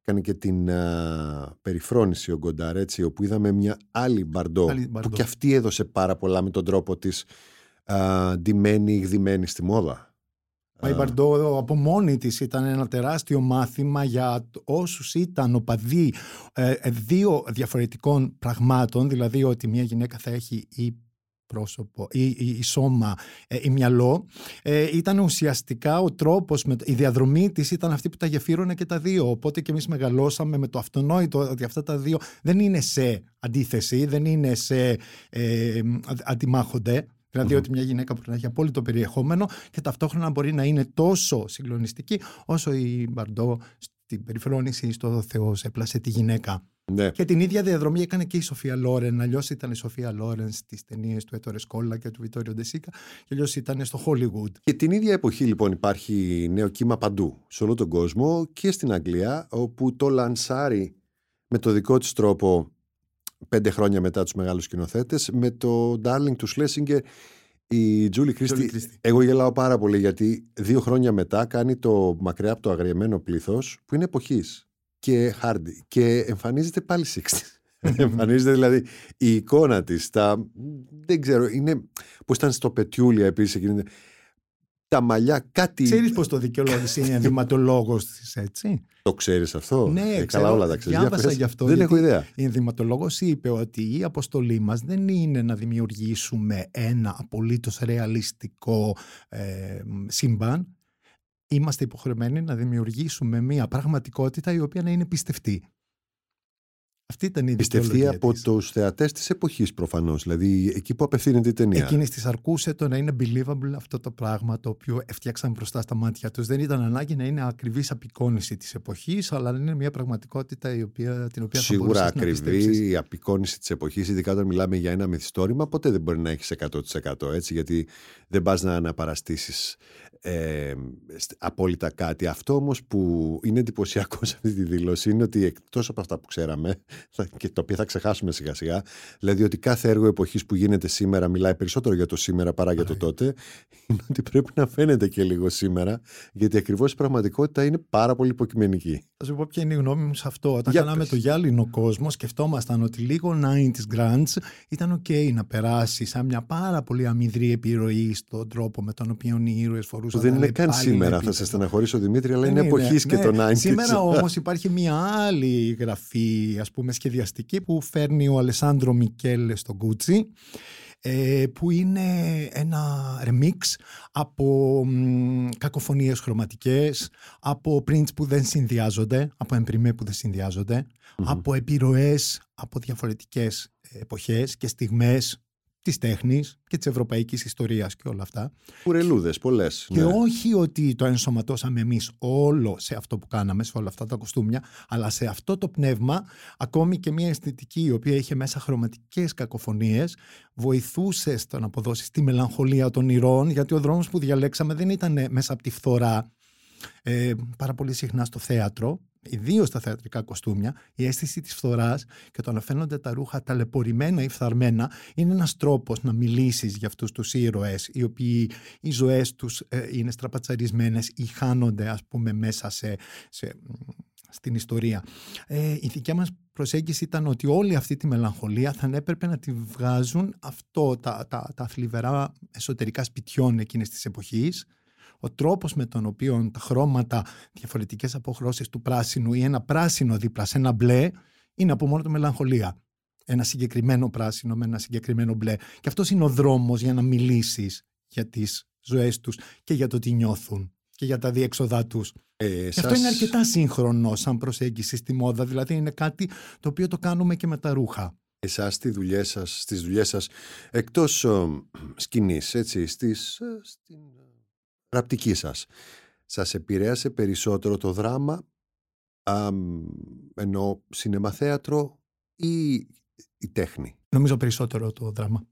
S1: έκανε και την α, περιφρόνηση ο Γκοντάρ, έτσι, όπου είδαμε μια άλλη Μπαρντό,
S3: Άλλη
S1: που
S3: Μπαρντό.
S1: και αυτή έδωσε πάρα πολλά με τον τρόπο της α, ντυμένη, γδυμένη στη μόδα.
S3: Μα η
S1: Α,
S3: Μπαρντό από μόνη της ήταν ένα τεράστιο μάθημα για όσους ήταν οπαδοί ε, ε, δύο διαφορετικών πραγμάτων, δηλαδή ότι μια γυναίκα θα έχει ή πρόσωπο ή, ή, ή σώμα ε, ή μυαλό. Ε, ήταν ουσιαστικά ο τρόπος, με, η διαδρομή της ήταν αυτή που τα γεφύρωνε και τα δύο. Οπότε και εμείς μεγαλώσαμε με το αυτονόητο ότι αυτά τα δύο δεν είναι σε αντίθεση, δεν είναι σε ε, α- αντιμάχονται Δηλαδή
S1: Μμμ.
S3: ότι μια γυναίκα μπορεί να έχει απόλυτο περιεχόμενο και ταυτόχρονα μπορεί να είναι τόσο συγκλονιστική όσο η Μπαρντό στην περιφρόνηση στο Θεός έπλασε τη γυναίκα.
S1: ναι.
S3: Και την ίδια διαδρομή έκανε και η Σοφία Λόρεν. Αλλιώς ήταν η Σοφία Λόρεν στις ταινίες του Έτορε Κόλλα και του Βιτόριο Ντεσίκα, και αλλιώς ήταν στο Hollywood.
S1: Και την ίδια εποχή λοιπόν υπάρχει νέο κύμα παντού, σε όλο τον κόσμο και στην Αγγλία, όπου το λανσάρει με το δικό της τρόπο πέντε χρόνια μετά τους μεγάλους σκηνοθέτες, με το Darling του Schlesinger η Τζούλη Κρίστη.
S3: Christie.
S1: Εγώ γελάω πάρα πολύ γιατί δύο χρόνια μετά κάνει το μακριά από το αγριεμένο πλήθος που είναι εποχής και Hardy και εμφανίζεται πάλι 60. εμφανίζεται δηλαδή η εικόνα της τα, δεν ξέρω είναι πως ήταν στο Πετιούλια επίσης εκείνη, τα μαλιά κάτι
S3: Ξέρεις πώ το δικαιολόγησε η ενδυματολόγος της, έτσι.
S1: το ξέρεις αυτό;
S3: Ναι,
S1: Ε,
S3: ξέρω,
S1: καλά όλα τα ξέρεις Για
S3: διάβασα
S1: πες.
S3: γι' αυτό,
S1: δεν
S3: γιατί-
S1: έχω ιδέα
S3: Η ενδυματολόγος είπε ότι η αποστολή μας δεν είναι να δημιουργήσουμε ένα απολύτως ρεαλιστικό ε, σύμπαν. Είμαστε υποχρεωμένοι να δημιουργήσουμε μια πραγματικότητα η οποία να είναι πιστευτή. Αυτή ήταν η
S1: πιστευτεί
S3: δικαιολογία
S1: από
S3: της.
S1: τους θεατές της εποχής προφανώς δηλαδή εκεί που απευθύνεται η ταινία
S3: Εκείνης της αρκούσε το να είναι believable αυτό το πράγμα το οποίο έφτιαξαν μπροστά στα μάτια τους. Δεν ήταν ανάγκη να είναι ακριβής απεικόνηση της εποχής, αλλά να είναι μια πραγματικότητα η οποία, την οποία θα
S1: Σίγουρα
S3: μπορούσες να πιστέψεις.
S1: ακριβή η απεικόνηση της εποχής, ειδικά όταν μιλάμε για ένα μυθιστόρημα, ποτέ δεν μπορεί να έχεις 100% έτσι, γιατί δεν πας να αναπαραστήσεις ε, στ- απόλυτα κάτι. Αυτό όμως που είναι εντυπωσιακό σε αυτή τη δήλωση είναι ότι εκτός από αυτά που ξέραμε θα- και τα οποία θα ξεχάσουμε σιγά σιγά, δηλαδή ότι κάθε έργο εποχής που γίνεται σήμερα μιλάει περισσότερο για το σήμερα παρά για το
S3: Παρά
S1: τότε, είναι ότι πρέπει να φαίνεται και λίγο σήμερα, γιατί ακριβώς η πραγματικότητα είναι πάρα πολύ υποκειμενική.
S3: Θα σου πω ποια είναι η γνώμη μου σε αυτό. Όταν
S1: Για
S3: κάναμε
S1: πες.
S3: το γυάλινο κόσμο, σκεφτόμασταν ότι λίγο 90s grunge ήταν ok να περάσει σαν μια πάρα πολύ αμυδρή επιρροή στον τρόπο με τον οποίο οι ήρωες φορούσαν.
S1: Που δεν
S3: τα
S1: είναι
S3: λεπά,
S1: καν
S3: η
S1: σήμερα, θα
S3: επίπεδο.
S1: σε στεναχωρήσω Δημήτρη, αλλά
S3: Δεν
S1: είναι εποχής και
S3: ναι.
S1: το 90s.
S3: Σήμερα όμως υπάρχει μια άλλη γραφή ας πούμε σχεδιαστική που φέρνει ο Αλεσάνδρο Μικέλε στο Gucci ε, που είναι ένα remix από μ, κακοφωνίες χρωματικές, από prints που δεν συνδυάζονται, από εμπριμέ που δεν συνδυάζονται,
S1: Μμμ.
S3: από επιρροές από διαφορετικές εποχές και στιγμές της τέχνης και της ευρωπαϊκής ιστορίας και όλα αυτά.
S1: Κουρελούδες, πολλές.
S3: Και
S1: ναι.
S3: όχι ότι το ενσωματώσαμε εμείς όλο σε αυτό που κάναμε, σε όλα αυτά τα κοστούμια, αλλά σε αυτό το πνεύμα, ακόμη και μια αισθητική η οποία είχε μέσα χρωματικές κακοφωνίες, βοηθούσε στο να αποδώσεις τη μελαγχολία των ηρών, γιατί ο δρόμος που διαλέξαμε δεν ήταν μέσα από τη φθορά, ε, πάρα πολύ συχνά στο θέατρο, ιδίως στα θεατρικά κοστούμια, η αίσθηση της φθοράς και το να φαίνονται τα ρούχα ταλαιπωρημένα ή φθαρμένα είναι ένας τρόπος να μιλήσεις για αυτούς τους ήρωες οι οποίοι οι ζωές τους ε, είναι στραπατσαρισμένες ή χάνονται ας πούμε μέσα σε, σε, μ, στην ιστορία. Ε, η δικιά μας προσέγγιση ήταν ότι όλη αυτή τη μελαγχολία θα έπρεπε να τη βγάζουν αυτό, τα, τα, τα θλιβερά εσωτερικά σπιτιών εκείνης της εποχής Ο τρόπος με τον οποίο τα χρώματα, διαφορετικές αποχρώσεις του πράσινου ή ένα πράσινο δίπλα σε ένα μπλε είναι από μόνο το μελαγχολία. Ένα συγκεκριμένο πράσινο με ένα συγκεκριμένο μπλε. Και αυτός είναι ο δρόμος για να μιλήσεις για τις ζωές τους και για το τι νιώθουν και για τα διέξοδά τους.
S1: Ε,
S3: Αυτό είναι αρκετά σύγχρονο σαν προσέγγιση στη μόδα, δηλαδή είναι κάτι το οποίο το κάνουμε και με τα ρούχα.
S1: Εσάς στη δουλειά σας, στις δουλειές σας, εκτός ε, σκηνής, έτσι, στις, ε, στην ραπτική σας, σας επηρέασε περισσότερο το δράμα, α, ενώ σινεμαθέατρο ή η τέχνη;
S3: Νομίζω περισσότερο το δράμα.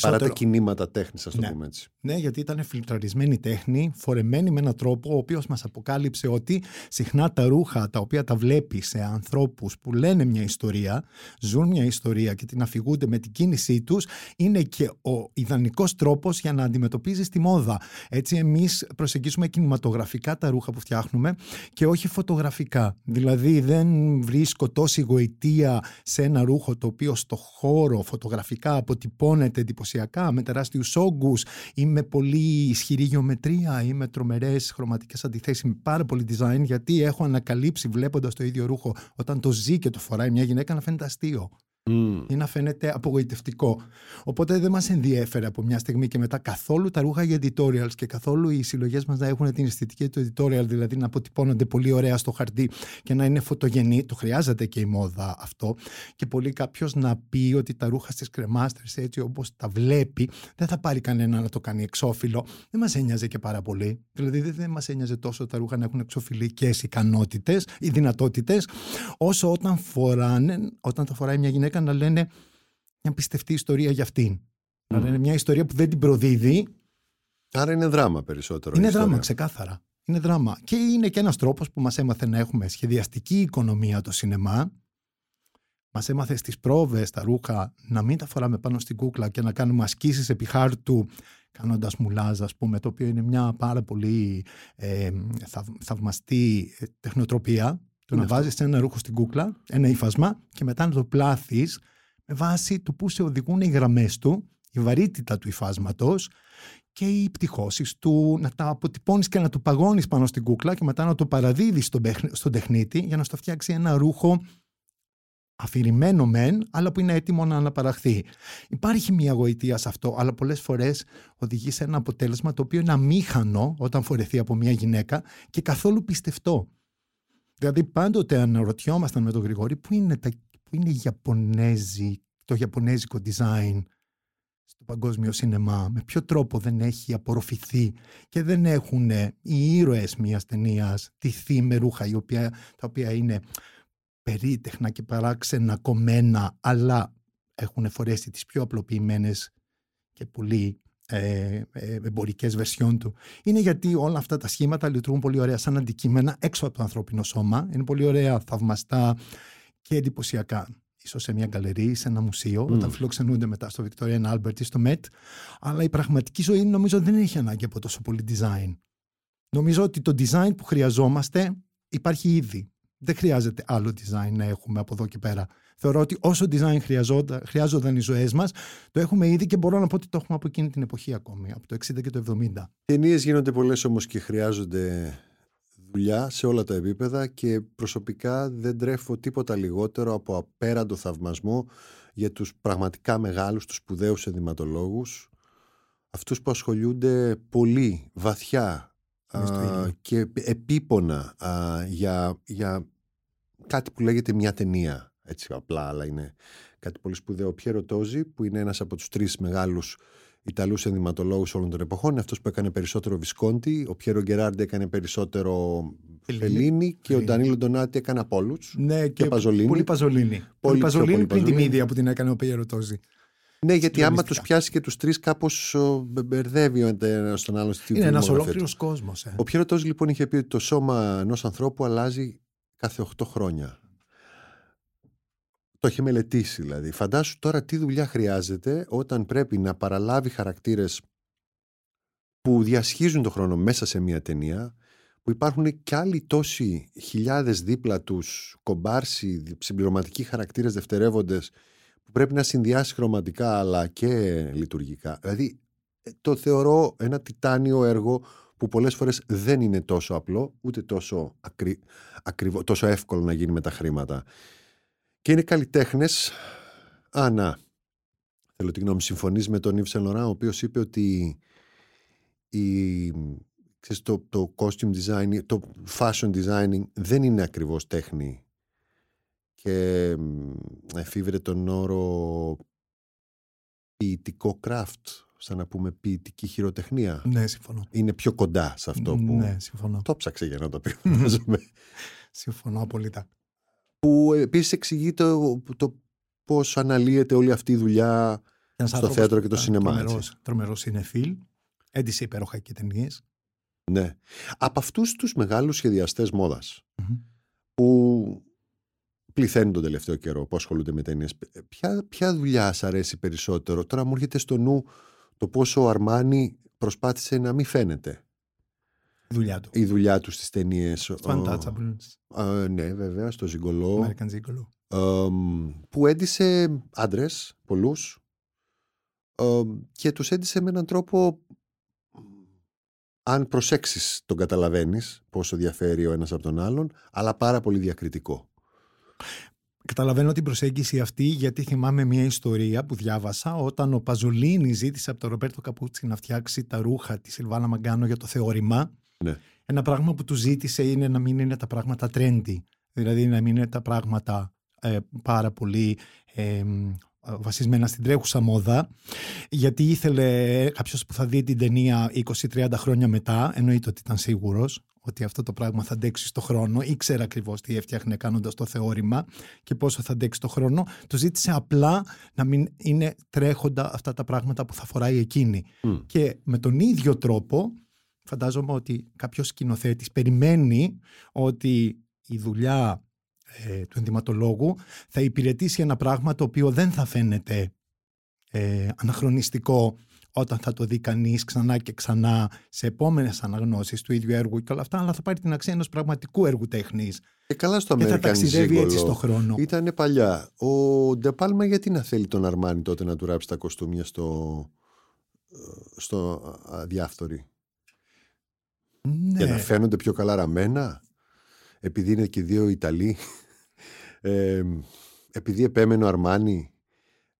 S1: Παρά τα κινήματα τέχνης, ας το
S3: Ναι.
S1: πούμε έτσι.
S3: Ναι, γιατί ήταν φιλτραρισμένη τέχνη, φορεμένη με έναν τρόπο ο οποίος μας αποκάλυψε ότι συχνά τα ρούχα τα οποία τα βλέπει σε ανθρώπους που λένε μια ιστορία, ζουν μια ιστορία και την αφηγούνται με την κίνησή τους, είναι και ο ιδανικός τρόπος για να αντιμετωπίζεις τη μόδα. Έτσι εμείς προσεγγίζουμε κινηματογραφικά τα ρούχα που φτιάχνουμε και όχι φωτογραφικά. Δηλαδή δεν βρίσκω τόση γοητεία σε ένα ρούχο το οποίο στο χώρο φωτογραφικά αποτυπώνεται εντυπωσιακά με τεράστιους όγκους ή με πολύ ισχυρή γεωμετρία ή με τρομερές χρωματικές αντιθέσεις. Με πάρα πολύ design γιατί έχω ανακαλύψει βλέποντας το ίδιο ρούχο όταν το ζει και το φοράει μια γυναίκα να φαίνεται αστείο
S1: Μμ.
S3: ή να φαίνεται απογοητευτικό. Οπότε δεν μας ενδιέφερε από μια στιγμή και μετά καθόλου τα ρούχα για editorials και καθόλου οι συλλογές μας να έχουν την αισθητική του editorial, δηλαδή να αποτυπώνονται πολύ ωραία στο χαρτί και να είναι φωτογενή. Το χρειάζεται και η μόδα αυτό. Και πολύ κάποιος να πει ότι τα ρούχα στις κρεμάστερες έτσι όπως τα βλέπει δεν θα πάρει κανένα να το κάνει εξώφυλλο. Δεν μας ένοιαζε και πάρα πολύ. Δηλαδή δεν, δεν μας ένοιαζε τόσο τα ρούχα να έχουν εξωφυλλικές ικανότητες ή δυνατότητες όσο όταν φοράνε, όταν τα φοράει μια γυναίκα να λένε μια πιστευτή ιστορία για αυτήν. Να
S1: Μμ.
S3: λένε μια ιστορία που δεν την προδίδει.
S1: Άρα είναι δράμα περισσότερο. η
S3: Είναι
S1: ιστορία.
S3: δράμα, ξεκάθαρα. Είναι δράμα. Και είναι και ένας τρόπος που μας έμαθε να έχουμε σχεδιαστική οικονομία το σινεμά. Μας έμαθε στις πρόβες τα ρούχα να μην τα φοράμε πάνω στην κούκλα και να κάνουμε ασκήσεις επί χάρτου κάνοντας μουλάζ, ας πούμε, το οποίο είναι μια πάρα πολύ ε, θαυ- θαυμαστή ε, τεχνοτροπία. Το
S1: Είναι
S3: να
S1: αυτό.
S3: βάζεις ένα ρούχο στην κούκλα, ένα ύφασμα και μετά να το πλάθεις με βάση του που σε οδηγούν οι γραμμές του, η βαρύτητα του υφάσματος και οι πτυχώσεις του, να τα αποτυπώνεις και να το παγώνεις πάνω στην κούκλα και μετά να το παραδίδεις στον, παιχ- στον τεχνίτη για να στο φτιάξει ένα ρούχο αφηρημένο μεν, αλλά που είναι έτοιμο να αναπαραχθεί. Υπάρχει μια γοητεία σε αυτό, αλλά πολλές φορές οδηγεί σε ένα αποτέλεσμα το οποίο είναι αμήχανο όταν φορεθεί από μια γυναίκα και καθόλου πιστευτό. Δηλαδή πάντοτε αναρωτιόμασταν με τον Γρηγόρη πού είναι, τα, πού είναι η Ιαπωνέζη, το ιαπωνέζικο design στο παγκόσμιο σινεμά, με ποιο τρόπο δεν έχει απορροφηθεί και δεν έχουν οι ήρωες μιας ταινίας τυθεί με ρούχα η οποία, τα οποία είναι περίτεχνα και παράξενα κομμένα αλλά έχουν φορέσει τις πιο απλοποιημένες και πολύ ε, ε, εμπορικές βερσιόν του. Είναι γιατί όλα αυτά τα σχήματα λειτουργούν πολύ ωραία σαν αντικείμενα έξω από το ανθρώπινο σώμα. Είναι πολύ ωραία, θαυμαστά και εντυπωσιακά. Ίσως σε μια γκαλερί, σε ένα μουσείο,
S1: Μμ.
S3: όταν φιλοξενούνται μετά στο Victorian Albert ή στο Met. Αλλά η πραγματική ζωή νομίζω δεν έχει ανάγκη από τόσο πολύ design. Νομίζω ότι το design που χρειαζόμαστε υπάρχει ήδη. Δεν χρειάζεται άλλο design να έχουμε από εδώ και πέρα. Θεωρώ ότι όσο design χρειαζόταν, χρειάζονταν οι ζωές μας, το έχουμε ήδη και μπορώ να πω ότι το έχουμε από εκείνη την εποχή ακόμη, από το 60 και το 70.
S1: Ταινίες γίνονται πολλές όμως και χρειάζονται δουλειά σε όλα τα επίπεδα και προσωπικά δεν τρέφω τίποτα λιγότερο από απέραντο θαυμασμό για τους πραγματικά μεγάλους, τους σπουδαίους ενδυματολόγους αυτούς που ασχολούνται πολύ βαθιά
S3: Είναι στο
S1: α,
S3: ίδιο.
S1: και επίπονα α, για, για κάτι που λέγεται μια ταινία έτσι απλά αλλά είναι κάτι πολύ σπουδαίο ο Πιέρο Τόζι που είναι ένας από τους τρεις μεγάλους Ιταλούς ενδυματολόγους όλων των εποχών είναι αυτός που έκανε περισσότερο Βισκόντι ο Πιέρο Γκεράρντι έκανε περισσότερο
S3: Φελίνι.
S1: Φελίνι και ο
S3: Φελίνι.
S1: Ντανίλο Ντονάτι έκανε Απόλλους
S3: Ναι,
S1: και Παζολίνη.
S3: Πολύ Παζολίνη. Πολύ
S1: πιο
S3: Παζολίνη
S1: πολύ
S3: πριν τη
S1: Παζολίνη.
S3: μύδια που την έκανε ο Πεγεροτόζη.
S1: Ναι, γιατί άμα
S3: Συγκλονίστηκα.
S1: τους πιάσει και τους τρεις κάπως ο, μπε- μπερδεύει ο ένας τον άλλον στη
S3: Είναι ένας
S1: φιλμογραφία
S3: ολόκληρος
S1: του.
S3: κόσμος. Ε.
S1: Ο Πιέρο Τόζι λοιπόν είχε πει ότι το σώμα ενός ανθρώπου αλλάζει κάθε 8 χρόνια. Το είχε μελετήσει δηλαδή. Φαντάσου τώρα τι δουλειά χρειάζεται όταν πρέπει να παραλάβει χαρακτήρες που διασχίζουν το χρόνο μέσα σε μια ταινία που υπάρχουν και άλλοι τόσοι χιλιάδες δίπλα τους κομπάρσι, συμπληρωματικοί χαρακτήρες δευτερεύοντες που πρέπει να συνδυάσει χρωματικά αλλά και λειτουργικά. Δηλαδή ε, το θεωρώ ένα τιτάνιο έργο που πολλές φορές δεν είναι τόσο απλό ούτε τόσο, ακρι... ακριβό, τόσο εύκολο να γίνει με τα χρήματα. Και είναι καλλιτέχνες. Α, να. Θέλω τη γνώμη. Συμφωνείς με τον Ιβ Σελορά, ο οποίος είπε ότι η, ξέρεις, το, το costume design, το fashion designing δεν είναι ακριβώς τέχνη και εφήβρε τον όρο ποιητικό craft, σαν να πούμε ποιητική χειροτεχνία.
S3: Ναι, συμφωνώ.
S1: Είναι πιο κοντά σε αυτό που...
S3: Ναι, συμφωνώ.
S1: Το ψάξε για να το πει.
S3: συμφωνώ απολύτω.
S1: Που επίσης εξηγεί το, το πώς αναλύεται όλη αυτή η δουλειά στο θέατρο και το σινεμά.
S3: Τρομερός, τρομερός είναι φιλ. Έντισε υπέροχα και ταινίες.
S1: Ναι. Από αυτούς τους μεγάλους σχεδιαστές που πληθαίνουν τον τελευταίο καιρό, που ασχολούνται με ταινίες, ποια, ποια δουλειά σα αρέσει περισσότερο; Τώρα μου έρχεται στο νου το πόσο ο Αρμάνι προσπάθησε να μην φαίνεται.
S3: Η δουλειά του.
S1: Η δουλειά τους στις ταινίες.
S3: Untouchables.
S1: ναι, βέβαια, στο Ζιγκολό.
S3: American Zigolo.
S1: που έντισε άντρες, πολλούς, και τους έντισε με έναν τρόπο αν προσέξεις τον καταλαβαίνεις πόσο διαφέρει ο ένας από τον άλλον αλλά πάρα πολύ διακριτικό.
S3: Καταλαβαίνω την προσέγγιση αυτή γιατί θυμάμαι μια ιστορία που διάβασα όταν ο Παζολίνη ζήτησε από τον Ρομπέρτο Καπούτσι να φτιάξει τα ρούχα της Σιλβάνα Μαγκάνο για το θεώρημα.
S1: Ναι.
S3: Ένα πράγμα που του ζήτησε είναι να μην είναι τα πράγματα trendy. Δηλαδή να μην είναι τα πράγματα ε, πάρα πολύ ε, βασισμένα στην τρέχουσα μόδα γιατί ήθελε κάποιος που θα δει την ταινία 20-30 χρόνια μετά εννοείται ότι ήταν σίγουρος ότι αυτό το πράγμα θα αντέξει στο χρόνο ήξερε ακριβώς τι έφτιαχνε κάνοντας το θεώρημα και πόσο θα αντέξει το χρόνο το ζήτησε απλά να μην είναι τρέχοντα αυτά τα πράγματα που θα φοράει εκείνη και με τον ίδιο τρόπο φαντάζομαι ότι κάποιος σκηνοθέτης περιμένει ότι η δουλειά ε, του ενδυματολόγου θα υπηρετήσει ένα πράγμα το οποίο δεν θα φαίνεται ε, αναχρονιστικό όταν θα το δει κανείς ξανά και ξανά σε επόμενες αναγνώσεις του ίδιου έργου και όλα αυτά, αλλά θα πάρει την αξία ενός πραγματικού έργου τέχνης.
S1: Και καλά στο
S3: και θα ταξιδεύει έτσι στο χρόνο.
S1: Ήταν παλιά. Ο Ντεπάλμα γιατί να θέλει τον Αρμάνι τότε να του ράψει τα κοστούμια στο, ε, στο αδιάφθορη; Ναι. Για να φαίνονται πιο καλά ραμμένα επειδή είναι και δύο Ιταλοί, ε, επειδή επέμενε ο Αρμάνι.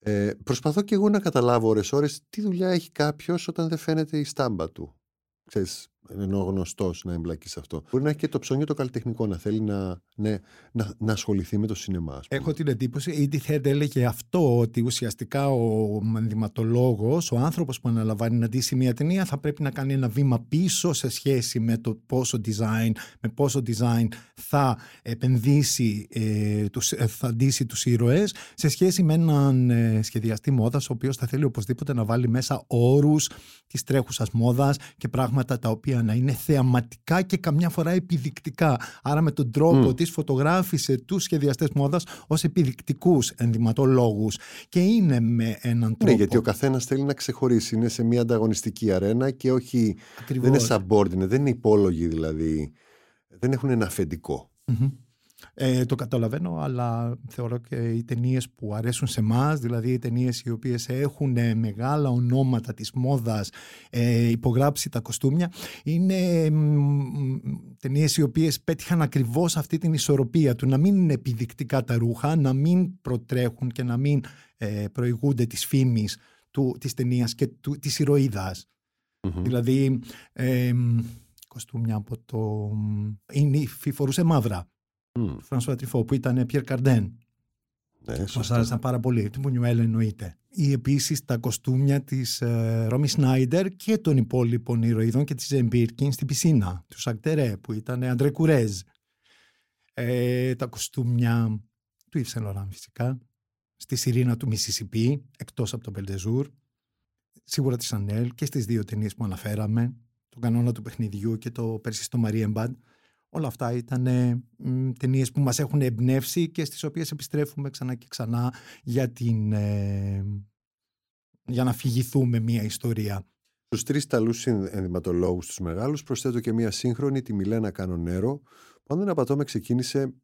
S1: Ε, προσπαθώ και εγώ να καταλάβω ώρες ώρες τι δουλειά έχει κάποιος όταν δεν φαίνεται η στάμπα του. Ξέρεις, ενώ γνωστός να εμπλακεί σε αυτό. Μπορεί να έχει και το ψώνιο το καλλιτεχνικό, να θέλει να, ναι, να, να ασχοληθεί με το σινεμά.
S3: Έχω την εντύπωση, η Τίθεντ έλεγε αυτό, ότι ουσιαστικά ο ενδυματολόγος, ο άνθρωπος που αναλαμβάνει να ντύσει μια ταινία, θα πρέπει να κάνει ένα βήμα πίσω σε σχέση με το πόσο design, με πόσο design θα επενδύσει, ε, τους, ε, θα ντύσει τους ήρωες, σε σχέση με έναν ε, σχεδιαστή μόδας, ο οποίος θα θέλει οπωσδήποτε να βάλει μέσα όρους της τρέχουσας μόδας και πράγματα τα οποία να είναι θεαματικά και καμιά φορά επιδεικτικά. Άρα με τον τρόπο mm. της φωτογράφησε τους σχεδιαστές μόδας ως επιδεικτικούς ενδυματολόγους και είναι με έναν ναι, τρόπο.
S1: Ναι, γιατί ο καθένας θέλει να ξεχωρίσει. Είναι σε μια ανταγωνιστική αρένα και όχι. Δεν είναι subordinate, δεν είναι υπόλογοι δηλαδή. Δεν έχουν ένα αφεντικό.
S3: Ε, το καταλαβαίνω, αλλά θεωρώ και οι ταινίες που αρέσουν σε εμάς, δηλαδή οι ταινίες οι οποίες έχουν ε, μεγάλα ονόματα της μόδας ε, υπογράψει τα κοστούμια, είναι ταινίες οι οποίες πέτυχαν ακριβώς αυτή την ισορροπία του, να μην είναι επιδεικτικά τα ρούχα, να μην προτρέχουν και να μην ε, προηγούνται της φήμης του, της ταινίας και του, της ηρωιδας Δηλαδή, ε, κοστούμια από το... Είναι, φορούσε μαύρα mm. του Φρανσουά Τριφό, που ήταν Πιέρ Καρντέν. Ναι, Μας άρεσαν πάρα πολύ. Του Μπουνιουέλ εννοείται. Ή επίσης τα κοστούμια της ε, Ρόμι Σνάιντερ και των υπόλοιπων ηρωίδων και της Ζεμπίρκιν στην πισίνα. Του Σακτερέ που ήταν Αντρέ Κουρέζ. Ε, τα κοστούμια του Ιβ Λοράν φυσικά. Στη Σειρήνα του Μισισιπή, εκτός από τον Belle de Jour. Σίγουρα της Σανέλ και στις δύο ταινίες που αναφέραμε. Τον κανόνα του παιχνιδιού και το Πέρσι στο Μαρίεμπαντ. Όλα αυτά ήταν ε, ταινίες που μας έχουν εμπνεύσει και στις οποίες επιστρέφουμε ξανά και ξανά για, την, ε, για να αφηγηθούμε μια ιστορία.
S1: Στους τρεις ταλούς ενδυματολόγους τους μεγάλους προσθέτω και μια σύγχρονη, τη Μιλένα Κανονέρο, που αν δεν απατώμε ξεκίνησε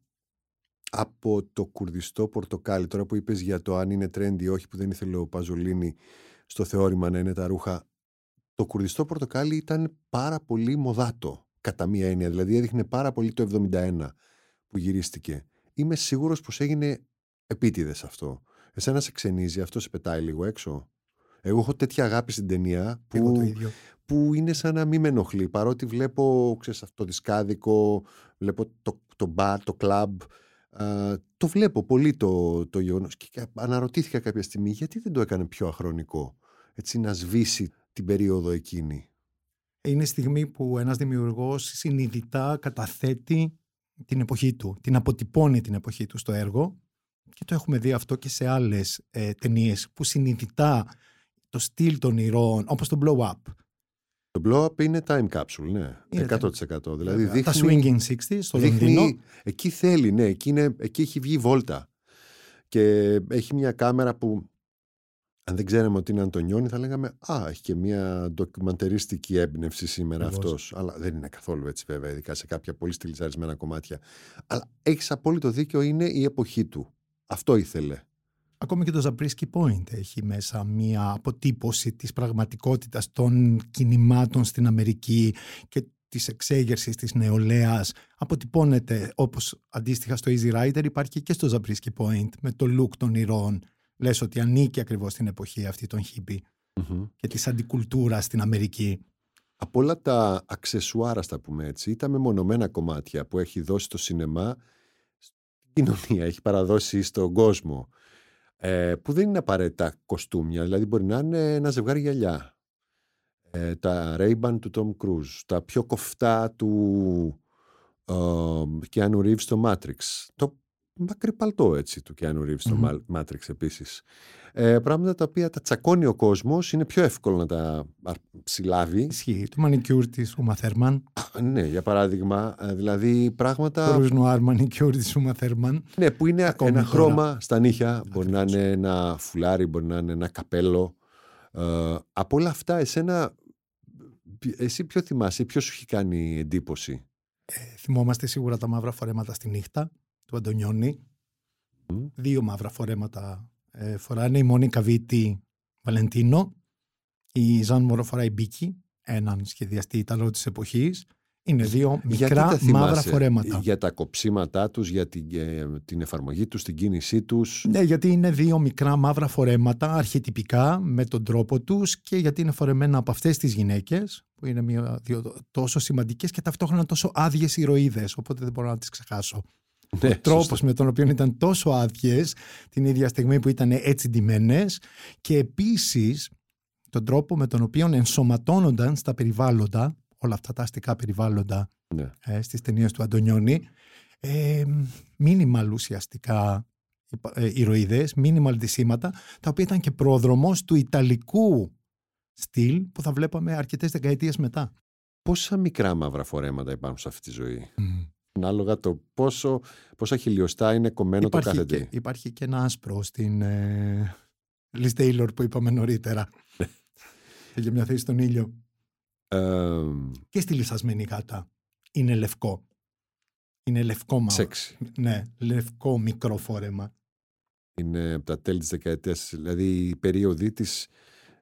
S1: από το κουρδιστό πορτοκάλι. Τώρα που είπες για το αν είναι trendy ή όχι που δεν ήθελε ο Παζολίνη στο θεώρημα να είναι τα ρούχα το κουρδιστό πορτοκάλι ήταν πάρα πολύ μοδάτο κατά μία έννοια. Δηλαδή έδειχνε πάρα πολύ το 71 που γυρίστηκε. Είμαι σίγουρος πως έγινε επίτηδες αυτό. Εσένα σε ξενίζει, αυτό σε πετάει λίγο έξω; Εγώ έχω τέτοια αγάπη στην ταινία που, που είναι σαν να μην με ενοχλεί. Παρότι βλέπω ξέρεις, αυτό το δισκάδικο, βλέπω το, το μπαρ, το κλαμπ. το βλέπω πολύ το, το γεγονός. Και αναρωτήθηκα κάποια στιγμή γιατί δεν το έκανε πιο αχρονικό. Έτσι να σβήσει την περίοδο εκείνη;
S3: Είναι η στιγμή που ένας δημιουργός συνειδητά καταθέτει την εποχή του, την αποτυπώνει την εποχή του στο έργο και το έχουμε δει αυτό και σε άλλες ε, ταινίες που συνειδητά το στυλ των ηρώων, όπως το Blow Up.
S1: Το Blow Up είναι time capsule, ναι, είναι 100%. Δηλαδή δείχνει,
S3: τα Swinging 60 στο δείχνει, Λονδίνο.
S1: Εκεί θέλει, ναι, εκεί, είναι, εκεί έχει βγει βόλτα. Και έχει μια κάμερα που αν δεν ξέραμε ότι είναι Αντωνιόνι, θα λέγαμε Α, έχει και μια ντοκιμαντερίστικη έμπνευση σήμερα αυτός. Αλλά δεν είναι καθόλου έτσι, βέβαια, ειδικά σε κάποια πολύ στυλιζαρισμένα κομμάτια. Αλλά έχεις απόλυτο δίκιο, είναι η εποχή του. Αυτό ήθελε.
S3: Ακόμη και το Zabriskie Point έχει μέσα μία αποτύπωση της πραγματικότητας των κινημάτων στην Αμερική και της εξέγερσης της νεολαίας αποτυπώνεται όπως αντίστοιχα στο Easy Rider υπάρχει και στο Zabriskie Point με το look των ηρώων λες ότι ανήκει ακριβώς στην εποχή αυτή των χιπι και της αντικουλτούρας στην Αμερική.
S1: Από όλα τα αξεσουάρα, στα πούμε έτσι, ή τα μεμονωμένα κομμάτια που έχει δώσει το σινεμά στην κοινωνία, έχει παραδώσει στον κόσμο, ε, που δεν είναι απαραίτητα κοστούμια, δηλαδή μπορεί να είναι ένα ζευγάρι γυαλιά. Ε, τα Ray-Ban του Tom Cruise, τα πιο κοφτά του ε, Keanu Reeves στο Matrix, το μακρύ παλτό έτσι του Keanu Reeves στο Matrix επίσης. Ε, πράγματα τα οποία τα τσακώνει ο κόσμος, είναι πιο εύκολο να τα συλλάβει.
S3: Ισχύει. Το μανικιούρ της Ούμα Θέρμαν.
S1: Ναι, για παράδειγμα, ε, δηλαδή πράγματα...
S3: Το ρουζνουάρ μανικιούρ της Ούμα Θέρμαν.
S1: Ναι, που είναι Ακόμη ένα τώρα. χρώμα στα νύχια, μπορεί να είναι ένα φουλάρι, μπορεί να είναι ένα καπέλο. Ε, από όλα αυτά, εσένα, εσύ ποιο θυμάσαι, ποιος σου έχει κάνει εντύπωση;
S3: Ε, θυμόμαστε σίγουρα τα μαύρα φορέματα στη νύχτα του Αντωνιώνη. Δύο μαύρα φορέματα ε, φοράνε. Η Μόνικα Βίτη Βαλεντίνο. Η Ζαν Μωρό φοράει Μπίκη, έναν σχεδιαστή Ιταλό της εποχής. Είναι δύο μικρά μαύρα φορέματα.
S1: Για τα κοψίματά τους, για την, ε, την εφαρμογή τους, την κίνησή τους;
S3: Ναι, γιατί είναι δύο μικρά μαύρα φορέματα, αρχιτυπικά, με τον τρόπο τους και γιατί είναι φορεμένα από αυτές τις γυναίκες, που είναι μια, δύο, τόσο σημαντικές και ταυτόχρονα τόσο άδειες ηρωίδες, οπότε δεν μπορώ να τις ξεχάσω. Ναι, ο τρόπος με τον οποίο ήταν τόσο άδειες την ίδια στιγμή που ήταν έτσι ντυμένες και επίσης τον τρόπο με τον οποίο ενσωματώνονταν στα περιβάλλοντα όλα αυτά τα αστικά περιβάλλοντα ναι. ε, στις ταινίες του Αντωνιώνη ε, μήνυμα ουσιαστικά ε, ηρωίδες, μήνυμα αντισήματα τα οποία ήταν και πρόδρομος του ιταλικού στυλ που θα βλέπαμε αρκετές δεκαετίες μετά.
S1: Πόσα μικρά μαύρα φορέματα υπάρχουν σε αυτή τη ζωή; Ανάλογα το πόσο, πόσα χιλιοστά είναι κομμένο
S3: υπάρχει
S1: το κάθε
S3: και, Υπάρχει και ένα άσπρο στην ε, Liz Taylor που είπαμε νωρίτερα. για μια θέση στον ήλιο. και στη λυσασμένη γάτα. Είναι λευκό. Είναι λευκό μαύρο.
S1: Σεξ.
S3: Ναι, λευκό μικρό φόρεμα.
S1: Είναι από τα τέλη της δεκαετίας, δηλαδή η περίοδη της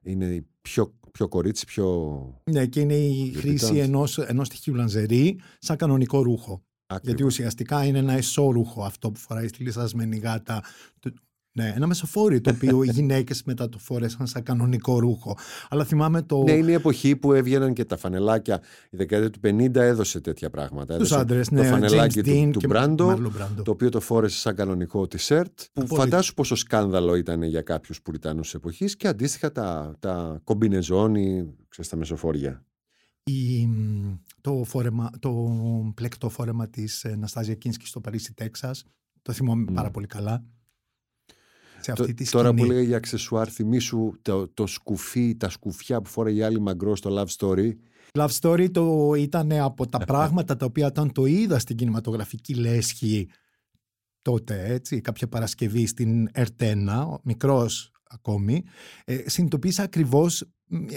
S1: είναι πιο, πιο κορίτσι, πιο...
S3: Ναι, και είναι η χρήση ενός, ενός στοιχείου λανζερί σαν κανονικό ρούχο. Γιατί ουσιαστικά είναι ένα εσώρουχο αυτό που φοράει στη λυσασμένη γάτα. Ναι, ένα μεσοφόριο το οποίο οι γυναίκες μετά το φόρεσαν σαν κανονικό ρούχο. Αλλά θυμάμαι το.
S1: Ναι, είναι η εποχή που έβγαιναν και τα φανελάκια. Η δεκαετία του 50 έδωσε τέτοια πράγματα.
S3: Τους άντρες, ναι.
S1: Το φανελάκι του, του Μπράντο, το οποίο το φόρεσε σαν κανονικό τισερτ. Που Πολύ... φαντάσου πόσο σκάνδαλο ήταν για κάποιους Πουριτάνους της εποχής και αντίστοιχα τα, τα κομπινεζόνι, ξέρεις, τα μεσοφόρια
S3: η, το, φόρεμα, το πλεκτό φόρεμα της ε, Ναστάζια Κίνσκι στο Παρίσι, Τέξας. Το θυμάμαι πάρα πολύ καλά.
S1: Σε αυτή τη τώρα που λέγε για αξεσουάρ, θυμίσου το, το σκουφί, τα σκουφιά που φόρεγε η άλλη μαγκρό στο Love Story;
S3: Love Story το ήταν από τα πράγματα τα οποία όταν το είδα στην κινηματογραφική λέσχη τότε, έτσι, κάποια Παρασκευή στην Ερτένα, μικρός ακόμη, ε, συνειδητοποίησα ακριβώς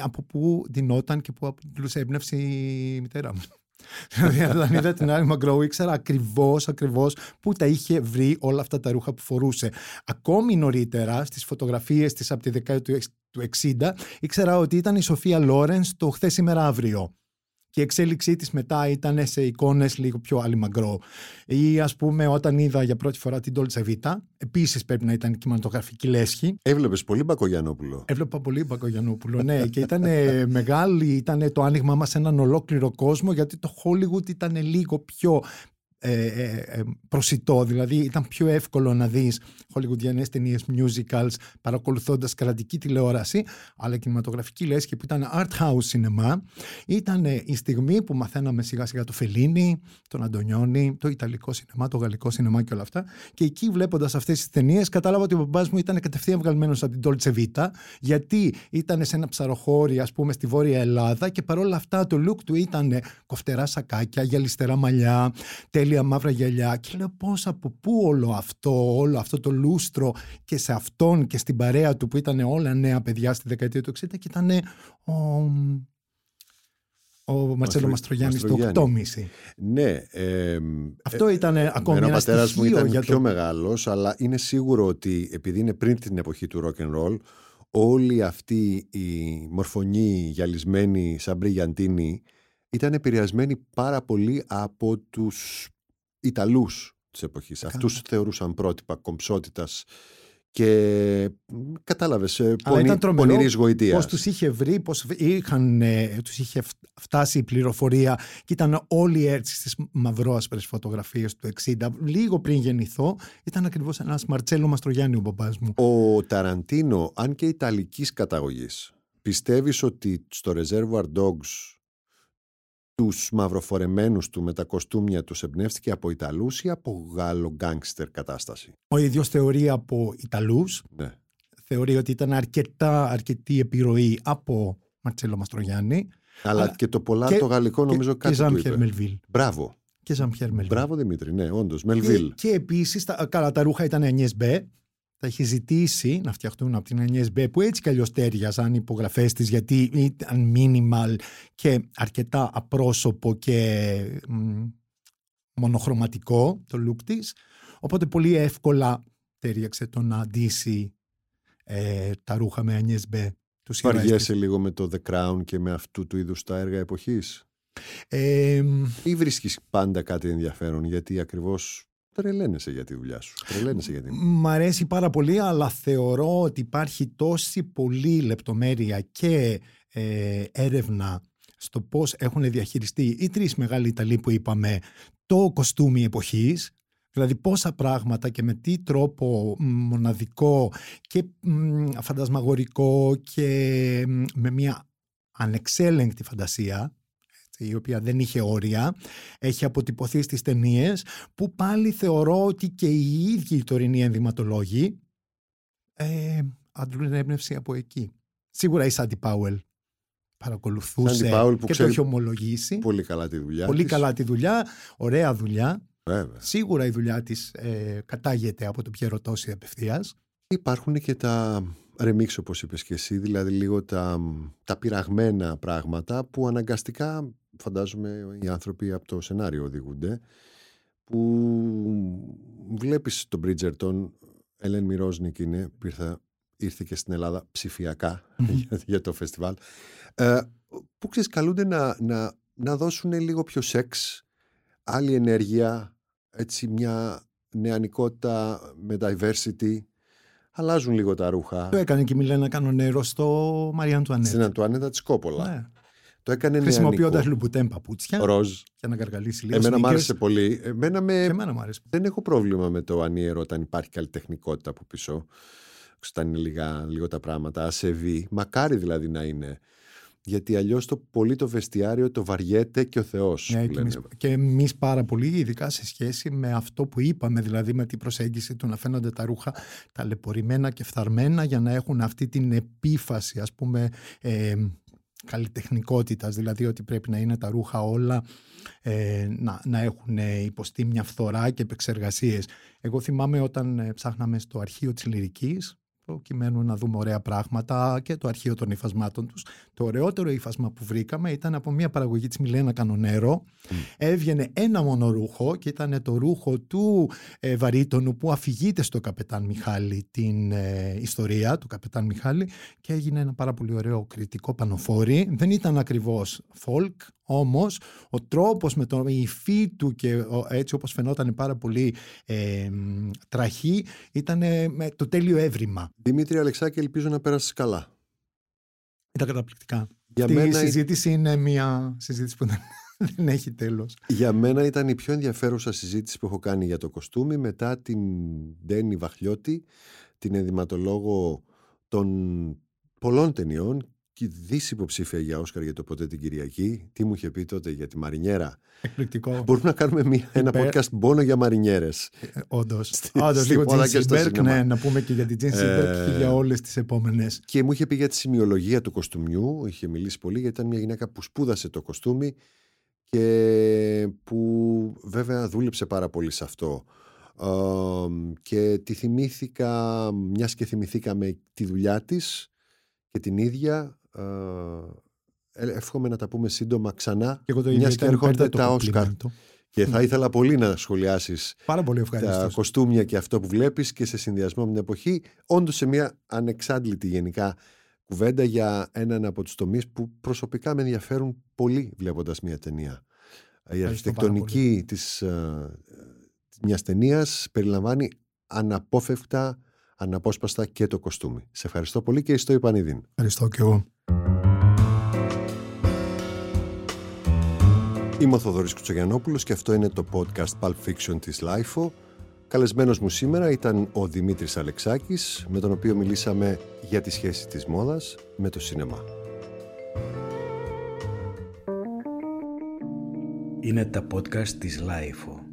S3: από πού δινόταν και πού αποτελούσε έμπνευση η μητέρα μου. δηλαδή, όταν είδα την Άλλη Μαγκρόου, ήξερα ακριβώς, ακριβώς πού τα είχε βρει όλα αυτά τα ρούχα που φορούσε. Ακόμη νωρίτερα, στις φωτογραφίες της από τη δεκαετία του 60, ήξερα ότι ήταν η Σοφία Λόρενς το χθες σήμερα αύριο και η εξέλιξή της μετά ήταν σε εικόνες λίγο πιο αλιμαγκρό. Ή ας πούμε όταν είδα για πρώτη φορά την Dolce Vita, επίσης πρέπει να ήταν κινηματογραφική λέσχη.
S1: Έβλεπες πολύ Μπακογιανόπουλο.
S3: Έβλεπα πολύ Μπακογιανόπουλο, ναι. και ήταν μεγάλη, ήταν το άνοιγμα μας σε έναν ολόκληρο κόσμο, γιατί το Hollywood ήταν λίγο πιο ε, ε, ε, προσιτό. Δηλαδή ήταν πιο εύκολο να δεις χολιγουδιανές ταινίες musicals παρακολουθώντας κρατική τηλεόραση αλλά κινηματογραφική λέσχη που ήταν art house cinema ήταν η στιγμή που μαθαίναμε σιγά σιγά το Φελίνι, τον Αντωνιόνι, το Ιταλικό σινεμά, το Γαλλικό σινεμά και όλα αυτά και εκεί βλέποντας αυτές τις ταινίες, κατάλαβα ότι ο μπαμπάς μου ήταν κατευθείαν βγαλμένος από την Dolce Vita γιατί ήταν σε ένα ψαροχώρι ας πούμε στη Βόρεια Ελλάδα και παρόλα αυτά το look του ήταν κοφτερά σακάκια, γυαλιστερά μαλλιά, τέλεια μαύρα γυαλιά και λέω πώς από πού όλο αυτό, όλο αυτό το λούστρο και σε αυτόν και στην παρέα του που ήταν όλα νέα παιδιά στη δεκαετία του 60 και ήταν ο, ο Μαρτσέλο Μαστρογιάννης το 8,5.
S1: Ναι.
S3: Αυτό ήταν ε, ακόμη ένα
S1: πατέρας μου ήταν για πιο το... μεγάλος, αλλά είναι σίγουρο ότι επειδή είναι πριν την εποχή του rock and roll, όλη αυτή η μορφωνή γυαλισμένη σαν μπριγιαντίνη ήταν επηρεασμένη πάρα πολύ από τους Ιταλούς της εποχής. Αυτούς θεωρούσαν πρότυπα κομψότητας και κατάλαβες, ε, πονη, πονηρής γοητείας.
S3: Πώς τους είχε βρει, πώς είχαν, ε, τους είχε φτάσει η πληροφορία και ήταν όλοι έτσι στις μαυρόασπρες φωτογραφίες του 60. Λίγο πριν γεννηθώ ήταν ακριβώς ένας Μαρτσέλο Μαστρογιάννη ο μπαμπάς μου.
S1: Ο Ταραντίνο, αν και ιταλικής καταγωγής, πιστεύεις ότι στο Reservoir Dogs τους μαυροφορεμένους του με τα κοστούμια τους εμπνεύστηκε από Ιταλούς ή από Γάλλο γκάγκστερ κατάσταση;
S3: Ο ίδιος θεωρεί από Ιταλούς.
S1: Ναι.
S3: Θεωρεί ότι ήταν αρκετά, αρκετή επιρροή από Μαρτσέλο Μαστρογιάννη.
S1: Αλλά, και το πολλά το γαλλικό νομίζω και, κάτι και του είπε.
S3: Μελβίλ.
S1: Μπράβο.
S3: Και Ζαν-Πιερ Μελβίλ.
S1: Μπράβο Δημήτρη, ναι, όντως. Μελβίλ.
S3: Και, και επίσης, τα, καλά, τα ρούχα ήταν agnès b., θα έχει ζητήσει να φτιαχτούν από την NSB που έτσι κι αλλιώς ταίριαζαν οι υπογραφές της γιατί ήταν minimal και αρκετά απρόσωπο και μονοχρωματικό το look της. Οπότε πολύ εύκολα ταίριαξε το να ντύσει ε, τα ρούχα με NSB
S1: Βαριέσαι λίγο με το The Crown και με αυτού του είδους τα έργα εποχής; Ε, ή βρίσκεις πάντα κάτι ενδιαφέρον γιατί ακριβώς Τρελαίνεσαι για τη δουλειά σου. Τρελαίνεσαι για τη...
S3: Μ' αρέσει πάρα πολύ, αλλά θεωρώ ότι υπάρχει τόση πολύ λεπτομέρεια και ε, έρευνα στο πώς έχουν διαχειριστεί οι τρεις μεγάλοι Ιταλοί που είπαμε το κοστούμι εποχής, δηλαδή πόσα πράγματα και με τι τρόπο μοναδικό και φαντασμαγορικό και με μια ανεξέλεγκτη φαντασία η οποία δεν είχε όρια, έχει αποτυπωθεί στις ταινίες, που πάλι θεωρώ ότι και οι ίδιοι οι τωρινοί ενδυματολόγοι ε, αντλούν έμπνευση από εκεί. Σίγουρα η Σάντι Πάουελ παρακολουθούσε που και το έχει ομολογήσει.
S1: Πολύ καλά τη δουλειά
S3: Πολύ
S1: της.
S3: καλά τη δουλειά, ωραία δουλειά.
S1: Βέβαια.
S3: Σίγουρα η δουλειά της ε, κατάγεται από το Πιέρο Τόση απευθείας.
S1: Υπάρχουν και τα ρεμίξ όπως είπες και εσύ, δηλαδή λίγο τα, τα πειραγμένα πράγματα που αναγκαστικά φαντάζομαι οι άνθρωποι από το σενάριο οδηγούνται που βλέπεις τον Bridgerton Ελέν Μυρόσνικ είναι που ήρθε και στην Ελλάδα για, το φεστιβάλ ε, που ξέρεις καλούνται να, να, να δώσουν λίγο πιο σεξ άλλη ενέργεια έτσι μια νεανικότητα με diversity αλλάζουν λίγο τα ρούχα.
S3: Το έκανε και η Μιλένα Κανονέρο στο Μαρία Αντουανέτα.
S1: Στην Αντουανέτα της Κόπολα.
S3: Ναι.
S1: Το έκανε
S3: Χρησιμοποιώντας λουμπουτέν παπούτσια.
S1: Ροζ.
S3: Για να καργαλίσει λίγο.
S1: Εμένα μου άρεσε πολύ. Εμένα με...
S3: Και εμένα μου άρεσε.
S1: Δεν έχω πρόβλημα με το ανίερο όταν υπάρχει καλλιτεχνικότητα από πίσω. Όταν είναι λίγα, λίγο τα πράγματα. Ασεβή. Μακάρι δηλαδή να είναι. Γιατί αλλιώς το πολύ το βεστιάριο το βαριέται και ο Θεός.
S3: Ναι, και εμείς πάρα πολύ, ειδικά σε σχέση με αυτό που είπαμε, δηλαδή με την προσέγγιση του να φαίνονται τα ρούχα ταλαιπωρημένα και φθαρμένα για να έχουν αυτή την επίφαση, ας πούμε, ε, καλλιτεχνικότητας, δηλαδή ότι πρέπει να είναι τα ρούχα όλα ε, να, να έχουν υποστεί μια φθορά και επεξεργασίες. Εγώ θυμάμαι όταν ε, ψάχναμε στο αρχείο της Λυρικής, προκειμένου να δούμε ωραία πράγματα και το αρχείο των υφασμάτων τους. Το ωραιότερο υφασμα που βρήκαμε ήταν από μια παραγωγή της Μιλένα Κανονέρο. Mm. Έβγαινε ένα μόνο ρούχο και ήταν το ρούχο του ε, βαρύτονου που αφηγείται στο Καπετάν Μιχάλη την ε, ιστορία του Καπετάν Μιχάλη και έγινε ένα πάρα πολύ ωραίο κριτικό πανοφόρι. Δεν ήταν ακριβώς folk, όμως ο τρόπος με τον υφή του και έτσι όπως φαινόταν πάρα πολύ ε, τραχή ήταν με το τέλειο έβριμα.
S1: Δημήτρη Αλεξάκη ελπίζω να πέρασεις καλά.
S3: Ήταν καταπληκτικά. Για Αυτή μένα... η συζήτηση είναι μια συζήτηση που δεν, δεν έχει τέλος.
S1: Για μένα ήταν η πιο ενδιαφέρουσα συζήτηση που έχω κάνει για το κοστούμι μετά την Ντένι Βαχλιώτη, την ενδυματολόγο των πολλών ταινιών και δις υποψήφια για Όσκαρ για το ποτέ την Κυριακή. Τι μου είχε πει τότε για τη Μαρινιέρα.
S3: Εκπληκτικό.
S1: Μπορούμε να κάνουμε μια, ένα podcast μόνο για Μαρινιέρες.
S3: Ε, Όντως. Όντως, λίγο Τζιν ναι, να πούμε και για την Τζιν ε... και για όλες τις επόμενες.
S1: Και μου είχε πει για τη σημειολογία του κοστούμιου. Είχε μιλήσει πολύ γιατί ήταν μια γυναίκα που σπούδασε το κοστούμι και που βέβαια δούλεψε πάρα πολύ σε αυτό. Ε, και τη θυμήθηκα, μιας και θυμηθήκαμε τη δουλειά της και την ίδια ε, εύχομαι να τα πούμε σύντομα ξανά
S3: και εγώ το μιας και έρχονται
S1: τα Όσκαρ και θα ήθελα πολύ να σχολιάσεις
S3: Πάρα πολύ
S1: τα κοστούμια και αυτό που βλέπεις και σε συνδυασμό με την εποχή όντως σε μια ανεξάντλητη γενικά κουβέντα για έναν από τους τομείς που προσωπικά με ενδιαφέρουν πολύ βλέποντας μια ταινία. Η αρχιτεκτονική της uh, μιας ταινίας περιλαμβάνει αναπόφευκτα αναπόσπαστα και το κοστούμι. Σε ευχαριστώ πολύ και στο Ιπανίδιν.
S3: Ευχαριστώ και εγώ.
S1: Είμαι ο Θοδωρής Κουτσογιαννόπουλος και αυτό είναι το podcast Pulp Fiction της LIFO. Καλεσμένος μου σήμερα ήταν ο Δημήτρης Αλεξάκης, με τον οποίο μιλήσαμε για τη σχέση της μόδας με το σινεμά.
S2: Είναι τα podcast της LIFO.